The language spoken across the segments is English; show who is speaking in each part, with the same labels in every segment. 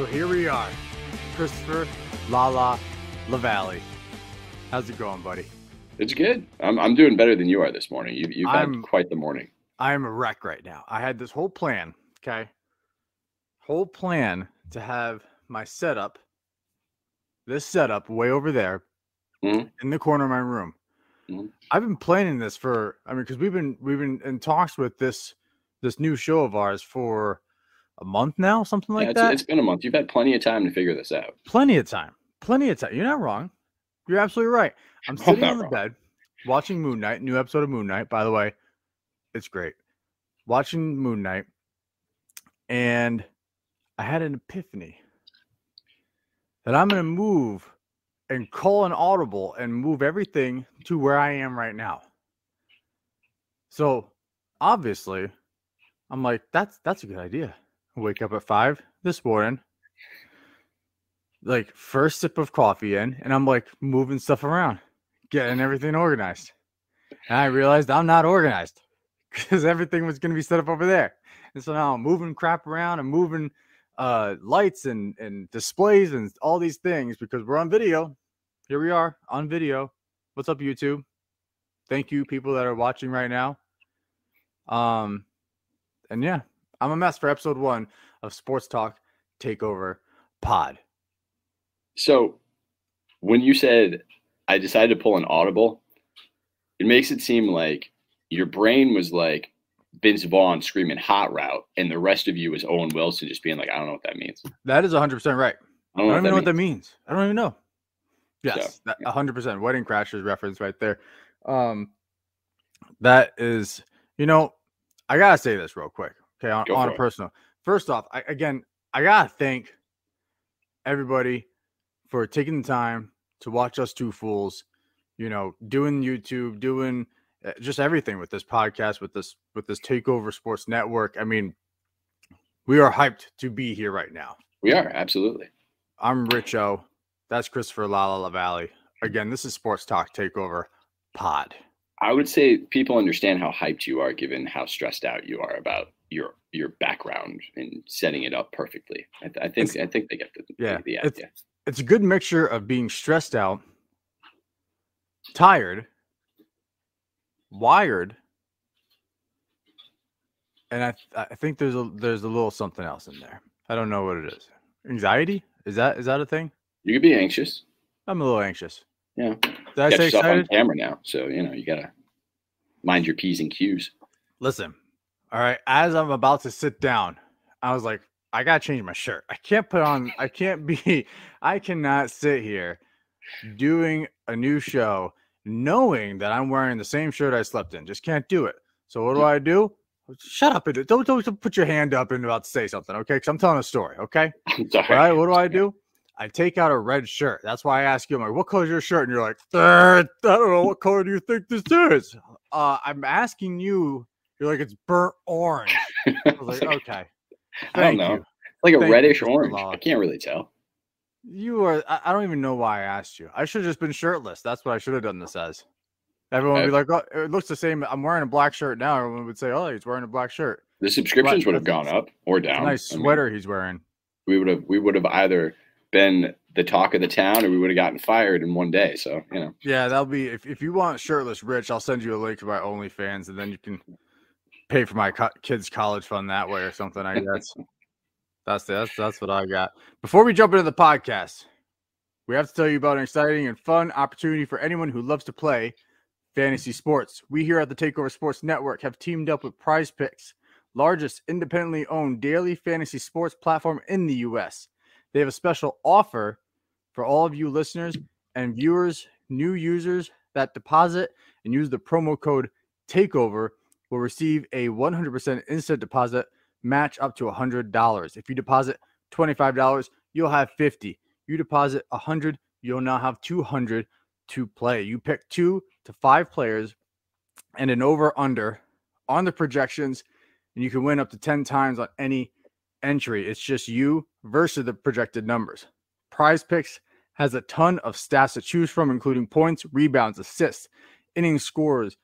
Speaker 1: So here we are, Christopher Lala Lavalley. How's it going, buddy?
Speaker 2: It's good. I'm I'm doing better than you are this morning. You you've had
Speaker 1: I'm-
Speaker 2: quite the morning.
Speaker 1: I am a wreck right now. I had this whole plan, okay? Whole plan to have my setup, this setup way over there
Speaker 2: Mhm.
Speaker 1: in the corner of my room.
Speaker 2: Mhm.
Speaker 1: I've been planning this for I mean, because we've been we've been in talks with this this new show of ours for a month now, something like
Speaker 2: yeah, it's,
Speaker 1: that.
Speaker 2: it's been a month. You've had plenty of time to figure this out.
Speaker 1: plenty of time. Plenty of time. You're not wrong. You're absolutely right. I'm sitting on the
Speaker 2: wrong.
Speaker 1: bed watching Moon Knight, new episode of Moon Knight. By the way, it's great. Watching Moon Knight, and I had an epiphany that I'm going to move and call an audible and move everything to where I am right now. So obviously, I'm like, that's that's a good idea. Wake up at five this morning, like first sip of coffee in, and I'm like moving stuff around, getting everything organized. And I realized I'm not organized because everything was going to be set up over there. And so now I'm moving crap around. I'm moving uh, lights and, and displays and all these things because we're on video. Here we are on video. What's up, YouTube? Thank you, people that are watching right now. Um, and yeah, I'm a mess for episode one of Sports Talk Takeover Pod.
Speaker 2: So when you said I decided to pull an audible, it makes it seem like your brain was like Vince Vaughn screaming hot route, and the rest of you was Owen Wilson just being like, I don't know what that means.
Speaker 1: That is 100% right.
Speaker 2: I
Speaker 1: I
Speaker 2: don't
Speaker 1: don't even know what that
Speaker 2: means.
Speaker 1: I don't even know. Yes,
Speaker 2: So,
Speaker 1: hundred percent wedding crashers reference right there. Um, that is, you know, I gotta say this real quick, okay, on, on a personal. First off, I, again, I gotta thank everybody for taking the time to watch us two fools. You know, doing YouTube, doing uh, just everything with this podcast, with this with this Takeover Sports Network. I mean, we are hyped to be here right now.
Speaker 2: We are absolutely.
Speaker 1: I'm Rich O. That's Christopher Lala LaValley. Again, this is Sports Talk Takeover Pod.
Speaker 2: I would say people understand how hyped you are given how stressed out you are about your your background and setting it up perfectly. I, th- I think I think they get the,
Speaker 1: Yeah,
Speaker 2: the
Speaker 1: it's-
Speaker 2: idea.
Speaker 1: It's a good mixture of being stressed out, tired, wired, and I th- I think there's a there's a little something else in there. I don't know what it is. Anxiety? Is that is that a thing?
Speaker 2: You could be anxious.
Speaker 1: I'm a little anxious.
Speaker 2: Yeah.
Speaker 1: Did I say excited?
Speaker 2: on camera now, so you know you gotta mind your p's and q's.
Speaker 1: Listen, all right. As I'm about to sit down, I was like, I gotta change my shirt. I can't put on. I can't be. I cannot sit here doing a new show knowing that I'm wearing the same shirt I slept in. Just can't do it. So what do I do? Shut up! and Don't don't, don't put your hand up and about to say something, okay? Because I'm telling a story, okay? All right. What do I do? I take out a red shirt. That's why I ask you, I'm like, what color is your shirt? And you're like, "Uh, I don't know. What color do you think this is? Uh, I'm asking you. You're like, it's burnt orange. I was like, okay.
Speaker 2: I don't know.
Speaker 1: you.
Speaker 2: Like a
Speaker 1: Thank
Speaker 2: reddish orange. I can't really tell.
Speaker 1: You are. I, I don't even know why I asked you. I should have just been shirtless. That's what I should have done this as. Everyone would be like, oh, it looks the same. I'm wearing a black shirt now. Everyone would say, oh, he's wearing a black shirt.
Speaker 2: The subscriptions would have gone up or down.
Speaker 1: nice
Speaker 2: I mean,
Speaker 1: sweater he's wearing.
Speaker 2: we would have we would have either been the talk of the town or we would have gotten fired in one day. So you know,
Speaker 1: Yeah, that'll be if, if you want shirtless Rich, I'll send you a link to my OnlyFans, and then you can pay for my co- kids' college fund that way or something. I guess that's that's that's what I got. Before we jump into the podcast, we have to tell you about an exciting and fun opportunity for anyone who loves to play fantasy sports. We here at the Takeover Sports Network have teamed up with Prize Picks, largest independently owned daily fantasy sports platform in the U.S. They have a special offer for all of you listeners and viewers, new users that deposit and use the promo code TAKEOVER will receive a 100% instant deposit match up to $100. If you deposit $25, you'll have 50. You deposit 100, you'll now have 200 to play. You pick 2 to 5 players and an over under on the projections and you can win up to 10 times on any entry. It's just you versus the projected numbers. Prize Picks has a ton of stats to choose from, including points, rebounds, assists, innings scores,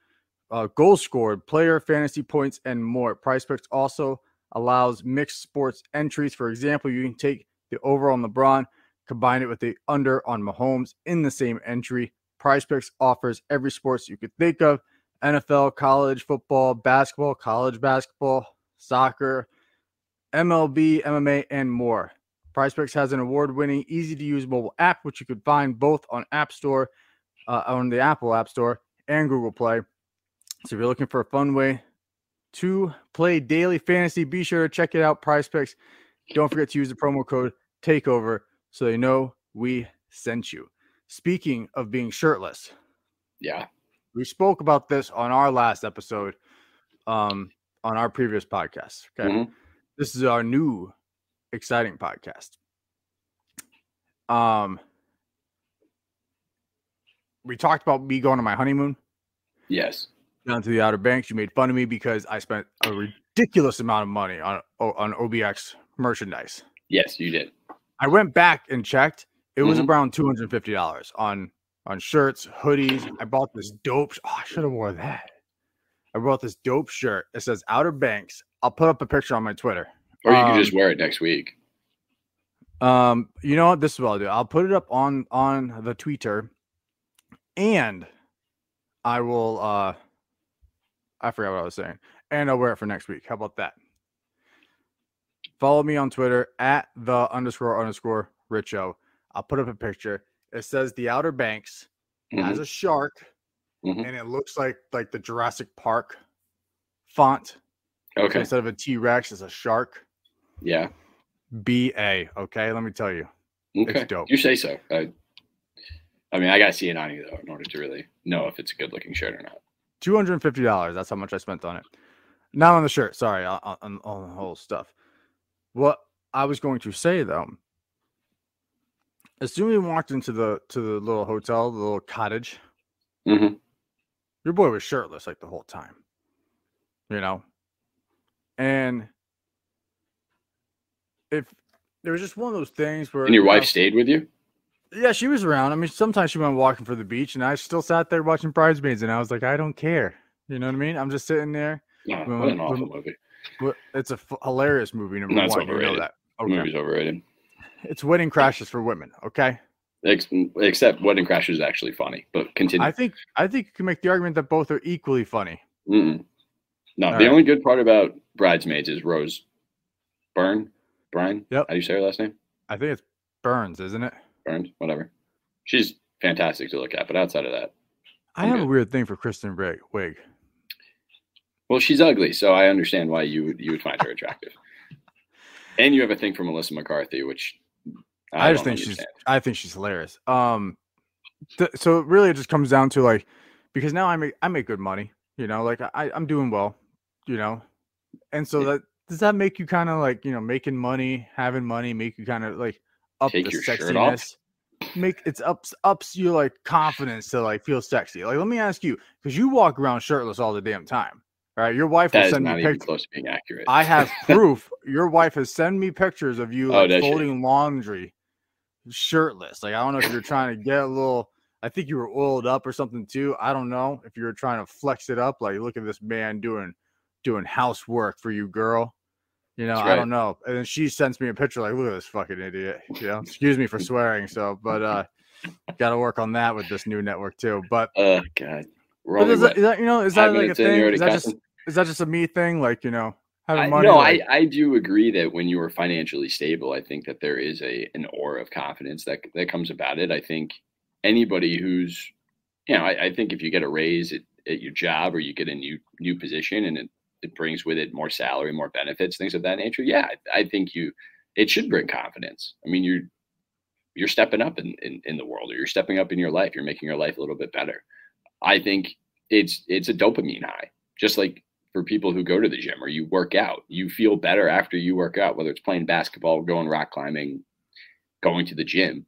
Speaker 1: uh, goals scored, player fantasy points, and more. Prize Picks also allows mixed sports entries. For example, you can take the over on LeBron, combine it with the under on Mahomes in the same entry. Prize Picks offers every sports you could think of NFL, college football, basketball, college basketball, soccer, MLB, MMA, and more. Prize Picks has an award winning, easy to use mobile app, which you could find both on App Store, uh, on the Apple App Store, and Google Play. So if you're looking for a fun way to play daily fantasy, be sure to check it out. Prize Picks. Don't forget to use the promo code TAKEOVER so they know we sent you. Speaking of being shirtless,
Speaker 2: Yeah.
Speaker 1: we spoke about this on our last episode, um, on our previous podcast. Okay.
Speaker 2: Mhm.
Speaker 1: This is our new exciting podcast. Um, we talked about me going on my honeymoon
Speaker 2: Yes.
Speaker 1: Down to the Outer Banks. You made fun of me because I spent a ridiculous amount of money on on OBX merchandise.
Speaker 2: Yes, you did.
Speaker 1: I went back and checked. It was
Speaker 2: Mhm.
Speaker 1: around two hundred fifty dollars on on shirts, hoodies. I bought this dope. Oh, I should have wore that. I bought this dope shirt. It says Outer Banks. I'll put up a picture on my Twitter.
Speaker 2: Or you
Speaker 1: Um,
Speaker 2: can just wear it next week.
Speaker 1: Um, you know what? This is what I'll do. I'll put it up on on the Twitter, and I will. uh I forgot what I was saying, and I'll wear it for next week. How about that? Follow me on Twitter at the underscore underscore Richo. I'll put up a picture. It says the Outer Banks has
Speaker 2: Mhm.
Speaker 1: a shark,
Speaker 2: Mhm.
Speaker 1: and it looks like like the Jurassic Park font. So
Speaker 2: Okay.
Speaker 1: instead of a T Rex, it's a shark.
Speaker 2: Yeah.
Speaker 1: B A. Okay, let me tell you.
Speaker 2: Okay.
Speaker 1: dope.
Speaker 2: You say so. I, I mean, I got to see it on you, though, in order to really know if it's a good looking shirt or not.
Speaker 1: Two hundred and fifty dollars. That's how much I spent on it. Not on the shirt. Sorry, on, on, on the whole stuff. What I was going to say though, as soon as we walked into the to the little hotel, the little cottage,
Speaker 2: hmm
Speaker 1: your boy was shirtless like the whole time. You know, and if there was just one of those things where
Speaker 2: And your
Speaker 1: you know,
Speaker 2: wife stayed with you?
Speaker 1: Yeah, she was around. I mean, sometimes she went walking for the beach, and I still sat there watching Bridesmaids, and I was like, I don't care. You know what I mean? I'm just sitting there.
Speaker 2: No,
Speaker 1: Well,
Speaker 2: what an awful movie.
Speaker 1: But It's a f- hilarious movie. Number
Speaker 2: That's
Speaker 1: one, you know that. Okay,
Speaker 2: movie's overrated.
Speaker 1: it's wedding crashes for women. Okay,
Speaker 2: Ex- except Wedding Crashers is actually funny, but continue.
Speaker 1: I think I think you can make the argument that both are equally funny.
Speaker 2: Mm-mm. No,
Speaker 1: All
Speaker 2: the
Speaker 1: right.
Speaker 2: only good part about Bridesmaids is Rose Byrne. Brian?
Speaker 1: Yep.
Speaker 2: How do you say her last name?
Speaker 1: I think it's Burns, isn't it?
Speaker 2: Burns, whatever. She's fantastic to look at, but outside of that,
Speaker 1: I
Speaker 2: I'm
Speaker 1: have a weird thing for Kristen Wiig. Wig.
Speaker 2: well, she's ugly, so I understand why you would you would find her attractive. and you have a thing for Melissa McCarthy, which
Speaker 1: I, just
Speaker 2: don't
Speaker 1: think she's. I think she's hilarious. Um, th- so it just comes down to like because now I make I make good money. You know, like I I'm doing well. You know, and so
Speaker 2: Yeah.
Speaker 1: that does that make you kind of like you know making money, having money, make you kind of like up
Speaker 2: Take
Speaker 1: the
Speaker 2: your shirt off?
Speaker 1: sexiness. Make it's ups ups your like confidence to like feel sexy. Like let me ask you, because you walk around shirtless all the damn time, right? Your wife will
Speaker 2: That is
Speaker 1: send me pictures.
Speaker 2: close to being accurate.
Speaker 1: I have proof. Your wife has sent me pictures of you
Speaker 2: Oh,
Speaker 1: like
Speaker 2: she?
Speaker 1: folding laundry, shirtless. Like I don't know if you're trying to get a little. I think you were oiled up or something too. I don't know if you were trying to flex it up. Like look at this man doing doing housework for you, girl. You know,
Speaker 2: That's
Speaker 1: I don't know. And then she sends me a picture like, look at this fucking idiot. You know, excuse me for swearing. So, but uh, got to work on that with this new network too. But,
Speaker 2: Oh God.
Speaker 1: But is, that, that you know is that like a
Speaker 2: minutes in, you're
Speaker 1: thing? Is that just is that just a me thing? Like you know, having
Speaker 2: I,
Speaker 1: money.
Speaker 2: no,
Speaker 1: like,
Speaker 2: I, I do agree that when you are financially stable, I think that there is a an aura of confidence that that comes about it. I think anybody who's, you know, I, I think if you get a raise at, at your job or you get a new new position and it, it brings with it more salary, more benefits, things of that nature. Yeah, I, I think you it should bring confidence. I mean, you're you're stepping up in, in in the world, or you're stepping up in your life. You're making your life a little bit better. I think it's it's a dopamine high, just like for people who go to the gym or you work out. You feel better after you work out, whether it's playing basketball, going rock climbing, going to the gym.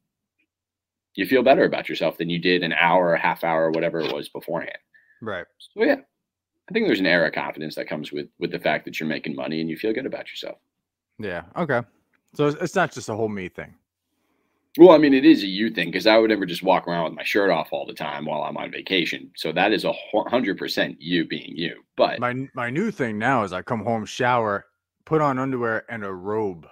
Speaker 2: You feel better about yourself than you did an hour, a half hour, whatever it was beforehand.
Speaker 1: right.
Speaker 2: So yeah, I think there's an air of confidence that comes with with the fact that you're making money and you feel good about yourself.
Speaker 1: Yeah. Okay. So it's, not just a whole me thing.
Speaker 2: Well, I mean, it is a you thing because I would never just walk around with my shirt off all the time while I'm on vacation. So that is a hundred percent you being you. But
Speaker 1: My my new thing now is I come home, shower, put on underwear and a robe.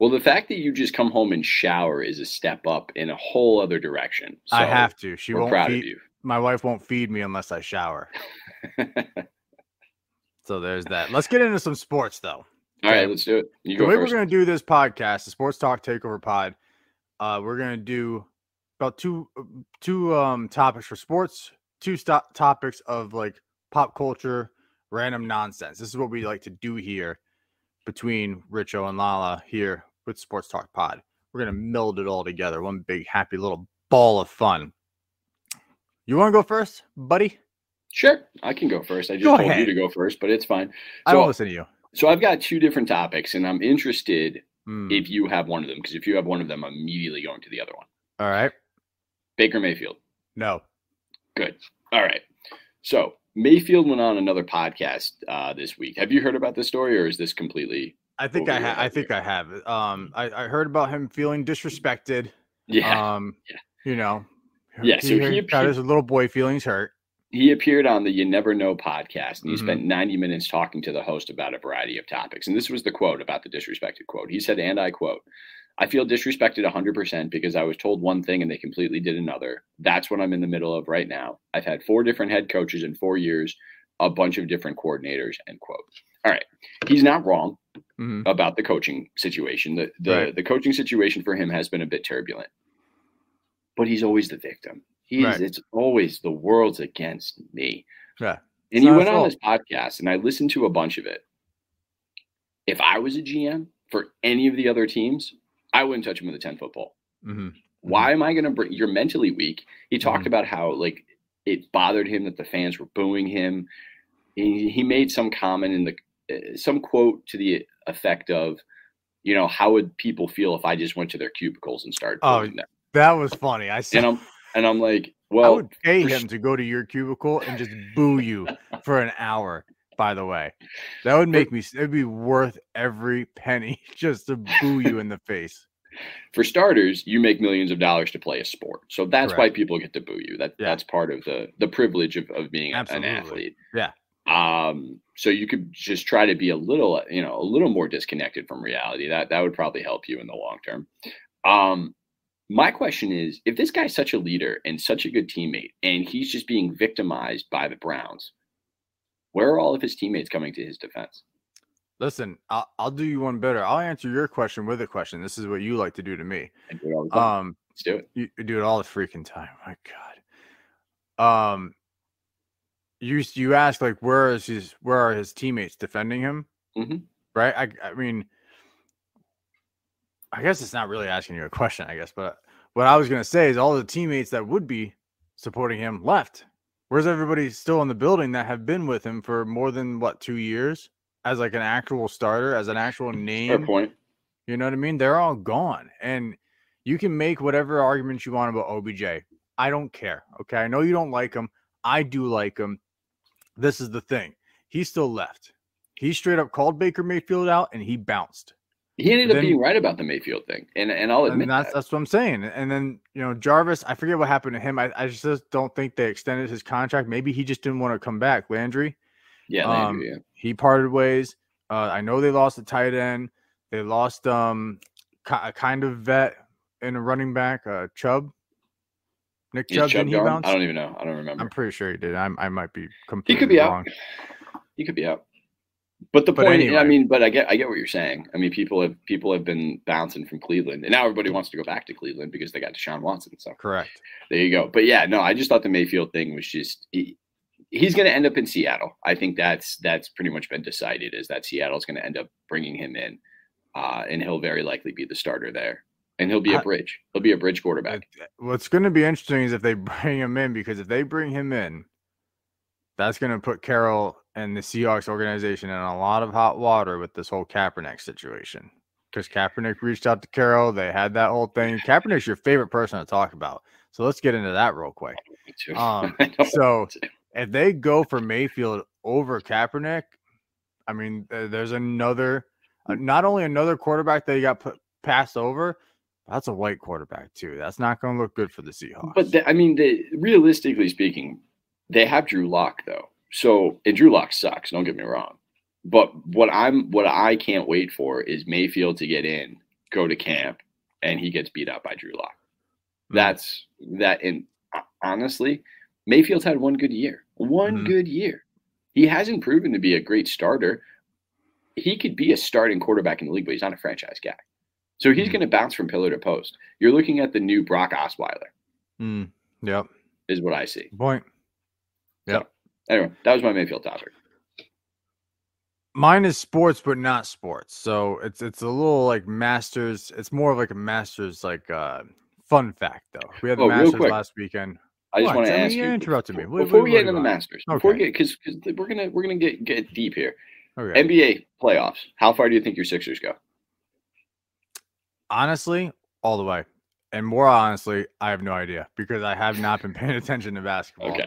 Speaker 2: Well, the fact that you just come home and shower is a step up in a whole other direction. So
Speaker 1: I have to. She won't
Speaker 2: proud
Speaker 1: feed,
Speaker 2: of you.
Speaker 1: my wife won't feed me unless I shower. So there's that. Let's get into some sports though.
Speaker 2: All right, let's do it. You
Speaker 1: the
Speaker 2: go
Speaker 1: way
Speaker 2: first.
Speaker 1: we're going to do this podcast, the Sports Talk Takeover Pod, uh, we're going to do about two two um topics for sports, two stop topics of like pop culture, random nonsense. This is what we like to do here between Richo and Lala here with Sports Talk Pod. We're going to meld it all together, one big happy little ball of fun. You want to go first, buddy?
Speaker 2: Sure, I can go first. I just
Speaker 1: Go
Speaker 2: told
Speaker 1: ahead.
Speaker 2: you to go first, but it's fine.
Speaker 1: I
Speaker 2: So-
Speaker 1: don't listen to you.
Speaker 2: So I've got two different topics, and I'm interested
Speaker 1: Hmm,
Speaker 2: if you have one of them because if you have one of them, I'm immediately going to the other one.
Speaker 1: All right.
Speaker 2: Baker Mayfield.
Speaker 1: No.
Speaker 2: Good. All right. So Mayfield went on another podcast uh, this week. Have you heard about this story, or is this completely?
Speaker 1: I think I ha- I think. I have. Um, I, I heard about him feeling disrespected.
Speaker 2: Yeah.
Speaker 1: Um,
Speaker 2: Yeah.
Speaker 1: you know.
Speaker 2: Yeah, so he
Speaker 1: got
Speaker 2: appeared-
Speaker 1: his little boy feelings hurt.
Speaker 2: He appeared on the You Never Know podcast, and he
Speaker 1: Mhm.
Speaker 2: spent 90 minutes talking to the host about a variety of topics. And this was the quote about the disrespected quote. He said, and I quote, I feel disrespected 100% because I was told one thing and they completely did another. That's what I'm in the middle of right now. I've had four different head coaches in four years, a bunch of different coordinators, end quote. All right. He's not wrong
Speaker 1: Mhm.
Speaker 2: about the coaching situation. The the,
Speaker 1: Right.
Speaker 2: the coaching situation for him has been a bit turbulent. But he's always the victim. He's
Speaker 1: Right.
Speaker 2: it's always the world's against me.
Speaker 1: Yeah.
Speaker 2: And
Speaker 1: It's
Speaker 2: he went on this podcast and I listened to a bunch of it. If I was a GM for any of the other teams, I wouldn't touch him with a 10 foot pole.
Speaker 1: Mhm.
Speaker 2: Why am I going to bring you're mentally weak? He talked
Speaker 1: Mhm.
Speaker 2: about how like it bothered him that the fans were booing him. He, he made some comment in the uh, some quote to the effect of, you know, how would people feel if I just went to their cubicles and started
Speaker 1: Oh,
Speaker 2: them?
Speaker 1: That was funny. I said
Speaker 2: And I'm and I'm like, well, I
Speaker 1: would pay him to go to your cubicle and just boo you for an hour. By the way, that would make me. It'd be worth every penny just to boo you in the face.
Speaker 2: for starters, you make millions of dollars to play a sport. So that's why people get to boo you. That
Speaker 1: Yeah.
Speaker 2: that's part of the the privilege of, of being a- an athlete.
Speaker 1: Yeah.
Speaker 2: Um so you could just try to be a little, you know, a little more disconnected from reality. That that would probably help you in the long term. Um my question is if this guy's such a leader and such a good teammate and he's just being victimized by the Browns, where are all of his teammates coming to his defense?
Speaker 1: Listen, I'll, I'll do you one better. I'll answer your question with a question. This is what you like to do to me.
Speaker 2: Do it all the time.
Speaker 1: Um,
Speaker 2: Let's do it.
Speaker 1: you, you do it all the freaking time. My God. Um, you you ask like where is his where are his teammates defending him?
Speaker 2: Mhm.
Speaker 1: Right. I I mean, I guess it's not really asking you a question. I guess, but what I was gonna say is all the teammates that would be supporting him left. Where's everybody still in the building that have been with him for more than what two years as like an actual starter, as an actual
Speaker 2: Fair
Speaker 1: name?
Speaker 2: point.
Speaker 1: You know what I mean? They're all gone. And you can make whatever arguments you want about OBJ. I don't care. Okay. I know you don't like him. I do like him. This is the thing. He still left. He straight up called Baker Mayfield out and he bounced.
Speaker 2: He ended up being right about the Mayfield thing, and and I'll admit
Speaker 1: And that's
Speaker 2: that.
Speaker 1: that's what I'm saying. And then, you know, Jarvis, I forget what happened to him. I, I just don't think they extended his contract. Maybe he just didn't want to come back. Landry.
Speaker 2: Yeah,
Speaker 1: um,
Speaker 2: yeah.
Speaker 1: he parted ways. Uh, I know they lost a tight end. They lost um a kind of vet in a running back, uh, Chubb. Nick Chubb,
Speaker 2: Chubb
Speaker 1: didn't he bounce?
Speaker 2: I don't even know. I don't remember.
Speaker 1: I'm pretty sure he did. I'm, I might be completely he
Speaker 2: could be
Speaker 1: wrong.
Speaker 2: out. He could be out. But the
Speaker 1: But
Speaker 2: point, I mean, but I get, I get what you're saying. I mean, people have people have been bouncing from Cleveland, and now everybody wants to go back to Cleveland because they got Deshaun Watson. So
Speaker 1: Correct.
Speaker 2: there you go. But yeah, no, I just thought the Mayfield thing was just he, he's going to end up in Seattle. I think that's that's pretty much been decided. Is that Seattle's going to end up bringing him in, uh, and he'll very likely be the starter there, and he'll be a bridge. He'll be a bridge quarterback.
Speaker 1: What's going to be interesting is if they bring him in, because if they bring him in, that's going to put Carroll and the Seahawks organization in a lot of hot water with this whole Kaepernick situation. Because Kaepernick reached out to Carroll, they had that whole thing. Kaepernick's your favorite person to talk about, so let's get into that real quick. Um, So if they go for Mayfield over Kaepernick, I mean, there's another, uh, not only another quarterback that got put passed over, that's a white quarterback too. That's not going to look good for the Seahawks.
Speaker 2: But the, I mean, the, realistically speaking, they have Drew Lock though. So and Drew Lock sucks. Don't get me wrong. But what I'm what I can't wait for is Mayfield to get in, go to camp and he gets beat out by Drew Lock.
Speaker 1: Mm.
Speaker 2: That's that. And honestly, Mayfield's had one good year. One
Speaker 1: Mhm.
Speaker 2: good year. He hasn't proven to be a great starter. He could be a starting quarterback in the league, but he's not a franchise guy. So he's
Speaker 1: Mhm.
Speaker 2: going to bounce from pillar to post. You're looking at the new Brock Osweiler,
Speaker 1: Mm, yep.
Speaker 2: is what I see.
Speaker 1: Point.
Speaker 2: Anyway, that was my Mayfield topic.
Speaker 1: Mine is sports, but not sports. So it's it's a little like masters. It's more of like a masters like uh fun fact though. We had the
Speaker 2: Oh,
Speaker 1: masters last weekend.
Speaker 2: I just
Speaker 1: What?
Speaker 2: want to ask
Speaker 1: you
Speaker 2: you.
Speaker 1: interrupted me. What-
Speaker 2: Before
Speaker 1: what-
Speaker 2: we get into the? Masters, before we
Speaker 1: Okay.
Speaker 2: get because we're gonna we're gonna get get deep here.
Speaker 1: Okay.
Speaker 2: NBA playoffs. How far do you think your Sixers go?
Speaker 1: honestly, all the way. And more honestly, I have no idea because I have not been paying attention to basketball.
Speaker 2: Okay.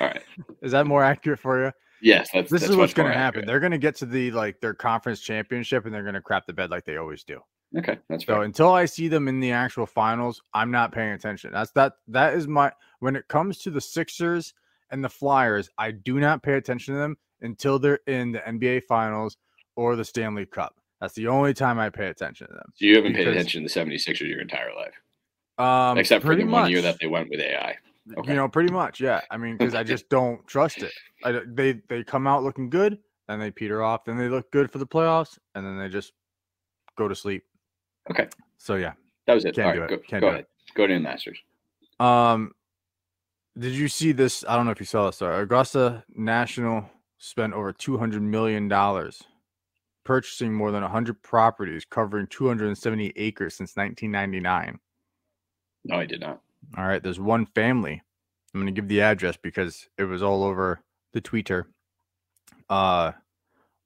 Speaker 2: All right.
Speaker 1: Is that more accurate for you?
Speaker 2: Yes, that's
Speaker 1: This
Speaker 2: that's
Speaker 1: is what's going to happen. They're going to get to the like their conference championship and they're going to crap the bed like they always do.
Speaker 2: Okay, that's
Speaker 1: So
Speaker 2: fair.
Speaker 1: until I see them in the actual finals, I'm not paying attention. That's that that is my when it comes to the Sixers and the Flyers, I do not pay attention to them until they're in the NBA finals or the Stanley Cup. That's the only time I pay attention to them.
Speaker 2: So you haven't paid attention to the 76ers your entire life,
Speaker 1: Um
Speaker 2: except for the
Speaker 1: much,
Speaker 2: one year that they went with AI. Okay.
Speaker 1: You know, pretty much, yeah. I mean, because I just don't trust it. I, they they come out looking good, then they peter off, then they look good for the playoffs, and then they just go to sleep.
Speaker 2: Okay,
Speaker 1: So yeah.
Speaker 2: that was it.
Speaker 1: Can't
Speaker 2: All
Speaker 1: do
Speaker 2: right,
Speaker 1: it.
Speaker 2: go,
Speaker 1: Can't
Speaker 2: go
Speaker 1: do
Speaker 2: ahead. Go to the Masters.
Speaker 1: Um, did you see this? I don't know if you saw this. Sorry. Augusta National spent over two hundred million dollars purchasing more than hundred properties covering two hundred and seventy acres since nineteen ninety nine.
Speaker 2: No, I did not.
Speaker 1: All right, there's one family. I'm going to give the address because it was all over the Twitter. Uh,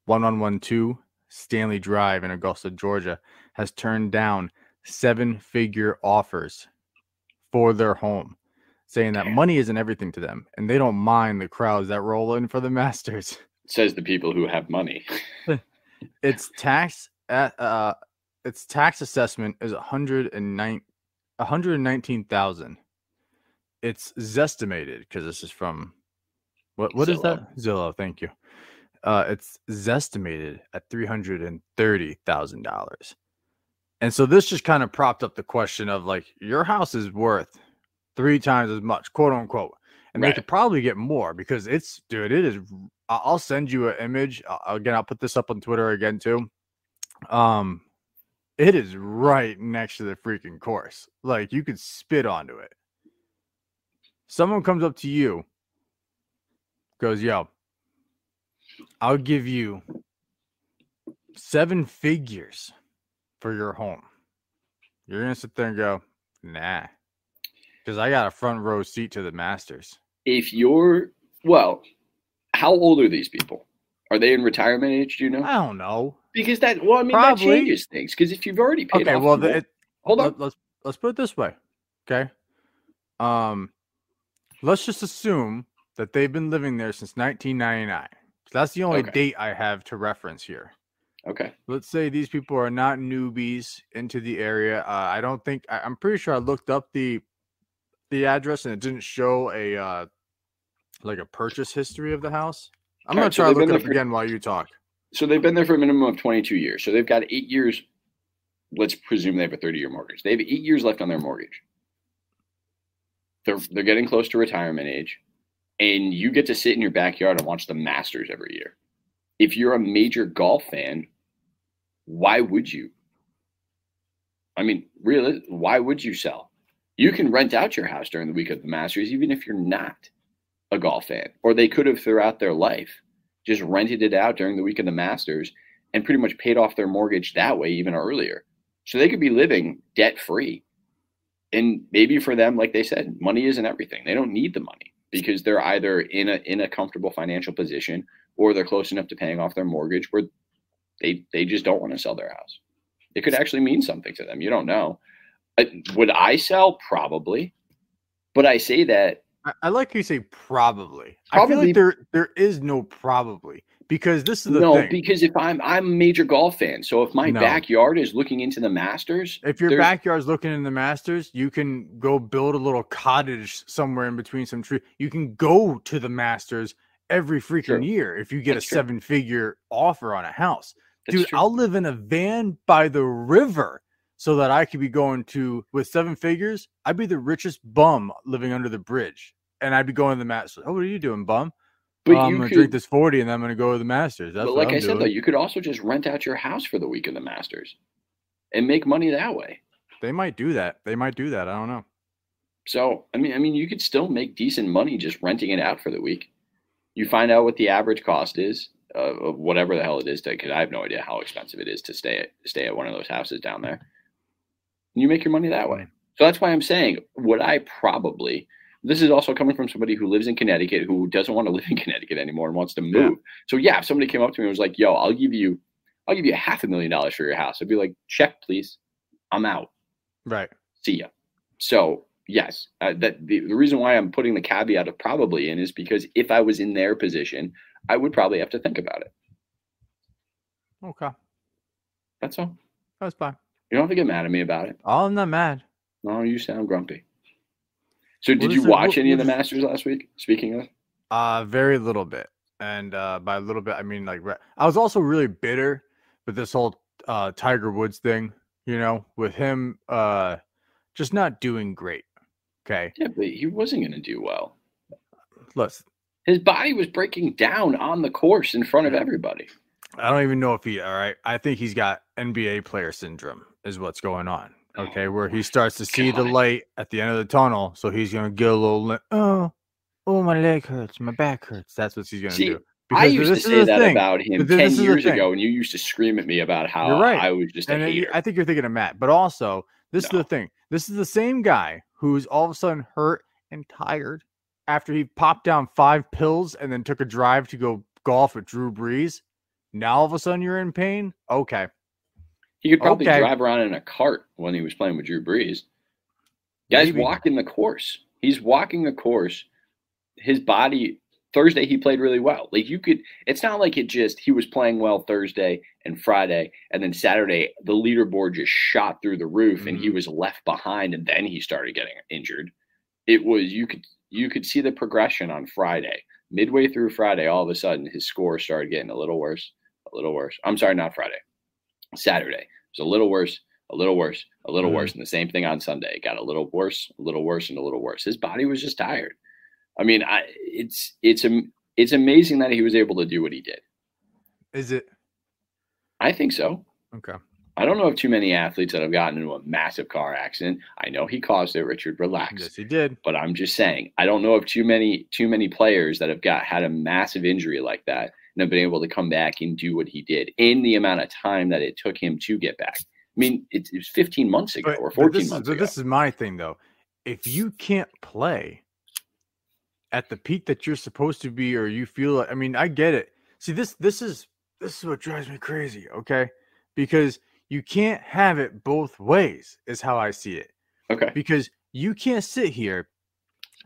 Speaker 1: 1112 Stanley Drive in Augusta, Georgia, has turned down seven figure offers for their home, saying that money isn't everything to them and they don't mind the crowds that roll in for the Masters.
Speaker 2: Says the people who have money.
Speaker 1: Its tax at uh its tax assessment is 109 119,000. It's zestimated because this is from what what is that? Zillow, thank you. Uh it's zestimated at $330,000. And so this just kind of propped up the question of like your house is worth three times as much, quote unquote. And they could probably get more because it's dude, it is I'll send you an image. Uh, Again, I'll put this up on Twitter again too. Um, it is right next to the freaking course. Like you could spit onto it. Someone comes up to you, goes, "Yo, I'll give you seven figures for your home." You're gonna sit there and go, "Nah," because I got a front row seat to the Masters.
Speaker 2: If you're well, how old are these people? Are they in retirement age? Do you know?
Speaker 1: I don't know.
Speaker 2: Because that well, I mean
Speaker 1: Probably.
Speaker 2: that changes things. Because if you've already paid
Speaker 1: Okay,
Speaker 2: off,
Speaker 1: well,
Speaker 2: the
Speaker 1: it,
Speaker 2: hold on.
Speaker 1: let, us let's put it this way okay um let's just assume that they've been living there since 1999 so that's the only
Speaker 2: Okay.
Speaker 1: date i have to reference here
Speaker 2: Okay,
Speaker 1: let's say these people are not newbies into the area uh, i don't think I, i'm pretty sure i looked up the the address and it didn't show a uh like a purchase history of the house i'm gonna
Speaker 2: Alright, so
Speaker 1: try to look it up
Speaker 2: for-
Speaker 1: again while you talk
Speaker 2: so they've been there for a minimum of 22 years. So they've got eight years. Let's presume they have a 30 year mortgage. They have eight years left on their mortgage. They're they're getting close to retirement age, and you get to sit in your backyard and watch the Masters every year. If you're a major golf fan, why would you? I mean, really, why would you sell? You can rent out your house during the week of the Masters, even if you're not a golf fan, or they could have throughout their life just rented it out during the week of the Masters and pretty much paid off their mortgage that way even earlier. So they could be living debt free. And maybe for them, like they said, money isn't everything. They don't need the money because they're either in a in a comfortable financial position or they're close enough to paying off their mortgage where they they just don't want to sell their house. It could actually mean something to them. You don't know. Would I sell? Probably. But I say that
Speaker 1: I, like how you say probably. I feel
Speaker 2: Probably-
Speaker 1: like there there is no probably because this is the
Speaker 2: no,
Speaker 1: thing.
Speaker 2: because if I'm I'm a major golf fan, so if my
Speaker 1: No.
Speaker 2: backyard is looking into the Masters,
Speaker 1: if your backyard's looking in the Masters, you can go build a little cottage somewhere in between some trees. You can go to the Masters every freaking
Speaker 2: True.
Speaker 1: year if you get
Speaker 2: That's
Speaker 1: a
Speaker 2: true.
Speaker 1: seven figure offer on a house.
Speaker 2: that's
Speaker 1: Dude,
Speaker 2: true.
Speaker 1: I'll live in a van by the river so that I could be going to with seven figures. I'd be the richest bum living under the bridge, and I'd be going to the Masters. Oh, what are you doing, bum?
Speaker 2: But
Speaker 1: Oh, I'm gonna
Speaker 2: could,
Speaker 1: drink this forty, and then I'm gonna go to the Masters. That's
Speaker 2: but like I said
Speaker 1: doing.
Speaker 2: though, you could also just rent out your house for the week of the Masters and make money that way.
Speaker 1: they might do that. They might do that. I don't know.
Speaker 2: So I mean, I mean, you could still make decent money just renting it out for the week. You find out what the average cost is uh, of whatever the hell it is, because I have no idea how expensive it is to stay at stay at one of those houses down there. And you make your money that way. So that's why I'm saying, would I probably? This is also coming from somebody who lives in Connecticut who doesn't want to live in Connecticut anymore and wants to move. So yeah, if somebody came up to me and was like, "Yo, I'll give you, I'll give you a half a million dollars for your house," I'd be like, "Check, please. I'm out."
Speaker 1: Right.
Speaker 2: see ya. So yes, uh, that the, the reason why I'm putting the caveat of probably in is because if I was in their position, I would probably have to think about it.
Speaker 1: Okay.
Speaker 2: That's all.
Speaker 1: That's fine.
Speaker 2: You don't have to get mad at me about it.
Speaker 1: Oh, I'm not mad.
Speaker 2: No, you sound grumpy. So did you
Speaker 1: it-
Speaker 2: watch
Speaker 1: what-
Speaker 2: any of the Masters last week? Speaking of,
Speaker 1: Uh, very little bit, and uh, by a little bit, I mean like I was also really bitter with this whole uh Tiger Woods thing. You know, with him uh just not doing great. Okay,
Speaker 2: yeah, but he wasn't going to do well.
Speaker 1: listen,
Speaker 2: His body was breaking down on the course in front of everybody.
Speaker 1: I don't even know if he. All right, I think he's got NBA player syndrome. Is what's going on. Okay, oh where he starts to see the light at the end of the tunnel, so he's gonna get a little. li- Oh, oh, my leg hurts, my back hurts. That's what he's gonna
Speaker 2: See,
Speaker 1: do.
Speaker 2: I used to say that
Speaker 1: thing.
Speaker 2: about him
Speaker 1: But this
Speaker 2: 10
Speaker 1: is
Speaker 2: years ago, and you used to scream at me about how
Speaker 1: You're right.
Speaker 2: I was just a
Speaker 1: and
Speaker 2: hater.
Speaker 1: I think you're thinking of Matt, but also this is the thing. This is the same guy who's all of a sudden hurt and tired after he popped down five pills and then took a drive to go golf with Drew Brees. Now all of a sudden you're in pain. Okay,
Speaker 2: He could probably
Speaker 1: Okay.
Speaker 2: drive around in a cart when he was playing with Drew Brees. Guys
Speaker 1: Maybe.
Speaker 2: walking the course. He's walking the course. His body Thursday he played really well. Like you could it's not like it just he was playing well Thursday and Friday and then Saturday the leaderboard just shot through the roof and
Speaker 1: Mm-hmm.
Speaker 2: he was left behind and then he started getting injured. It was you could you could see the progression on Friday. Midway through Friday all of a sudden his score started getting a little worse, a little worse. I'm sorry, not Friday. Saturday. It was a little worse, a little worse, a little
Speaker 1: Mhm.
Speaker 2: worse. And the same thing on Sunday. It got a little worse, a little worse, and a little worse. His body was just tired. I mean, I it's it's it's amazing that he was able to do what he did.
Speaker 1: is it
Speaker 2: I think so.
Speaker 1: okay?
Speaker 2: I don't know of too many athletes that have gotten into a massive car accident. I know he caused it, Richard. Relax.
Speaker 1: Yes, he did.
Speaker 2: But I'm just saying, I don't know of too many too many players that have got had a massive injury like that and have been able to come back and do what he did in the amount of time that it took him to get back. I mean, it, it was 15 months ago
Speaker 1: But,
Speaker 2: or 14
Speaker 1: this, is,
Speaker 2: months
Speaker 1: but
Speaker 2: ago.
Speaker 1: this is my thing though. If you can't play at the peak that you're supposed to be, or you feel like, I mean, I get it. See, this this is this is what drives me crazy. Okay, because you can't have it both ways. Is how I see it.
Speaker 2: okay.
Speaker 1: Because you can't sit here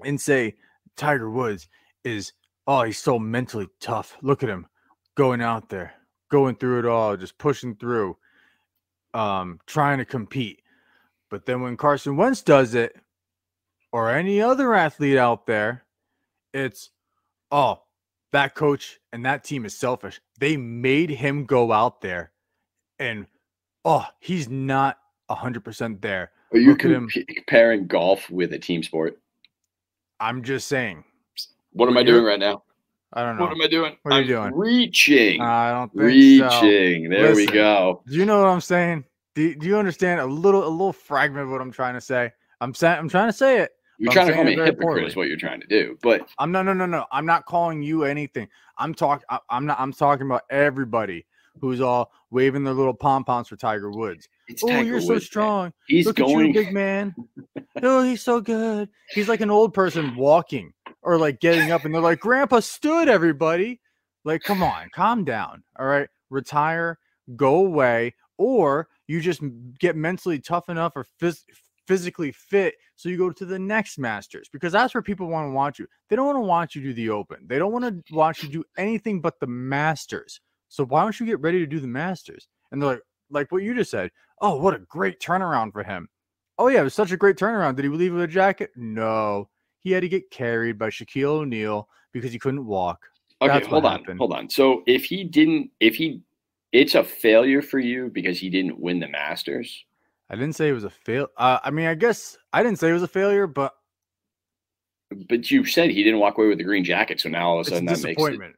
Speaker 1: and say Tiger Woods is oh he's so mentally tough. Look at him going out there, going through it all, just pushing through, um, trying to compete. But then when Carson Wentz does it, or any other athlete out there, it's oh that coach and that team is selfish. They made him go out there, and oh he's not hundred percent there.
Speaker 2: Are you
Speaker 1: Look at him.
Speaker 2: comp- comparing golf with a team sport?
Speaker 1: I'm just saying.
Speaker 2: What am I doing right now?
Speaker 1: I don't know.
Speaker 2: What am I doing?
Speaker 1: What are
Speaker 2: I'm
Speaker 1: you doing?
Speaker 2: Reaching.
Speaker 1: I don't think so.
Speaker 2: reaching. There we go.
Speaker 1: Do you know what I'm saying? Do, do you understand a little a little fragment of what I'm trying to say? I'm saying I'm trying to say it.
Speaker 2: You're trying to call me a hypocrite
Speaker 1: poorly.
Speaker 2: is what you're trying to do. But
Speaker 1: I'm no no no no. I'm not calling you anything. I'm talking. I'm not. I'm talking about everybody who's all waving their little pom poms for Tiger Woods.
Speaker 2: it's
Speaker 1: Oh,
Speaker 2: Tiger
Speaker 1: you're so
Speaker 2: Woods, man.
Speaker 1: strong.
Speaker 2: He's
Speaker 1: Look
Speaker 2: going.
Speaker 1: at you, big man. oh, he's so good. He's like an old person walking or like getting up, and they're like, "Grandpa stood." Everybody, like, come on, calm down. All right, retire, go away, or you just get mentally tough enough or phys- physically fit so you go to the next Masters because that's where people want to watch you. They don't want to watch you do the Open. They don't want to watch you do anything but the Masters. So why don't you get ready to do the Masters? And they're like, like what you just said. Oh, what a great turnaround for him. Oh yeah, it was such a great turnaround. Did he leave with a jacket? No, he had to get carried by Shaquille O'Neal because he couldn't walk.
Speaker 2: Okay,
Speaker 1: That's
Speaker 2: hold on,
Speaker 1: happened.
Speaker 2: hold on. So if he didn't, if he, it's a failure for you because he didn't win the Masters.
Speaker 1: I didn't say it was a fail. Uh, I mean, I guess I didn't say it was a failure, but
Speaker 2: But you said he didn't walk away with the green jacket, so now all of a
Speaker 1: it's a
Speaker 2: sudden that makes it.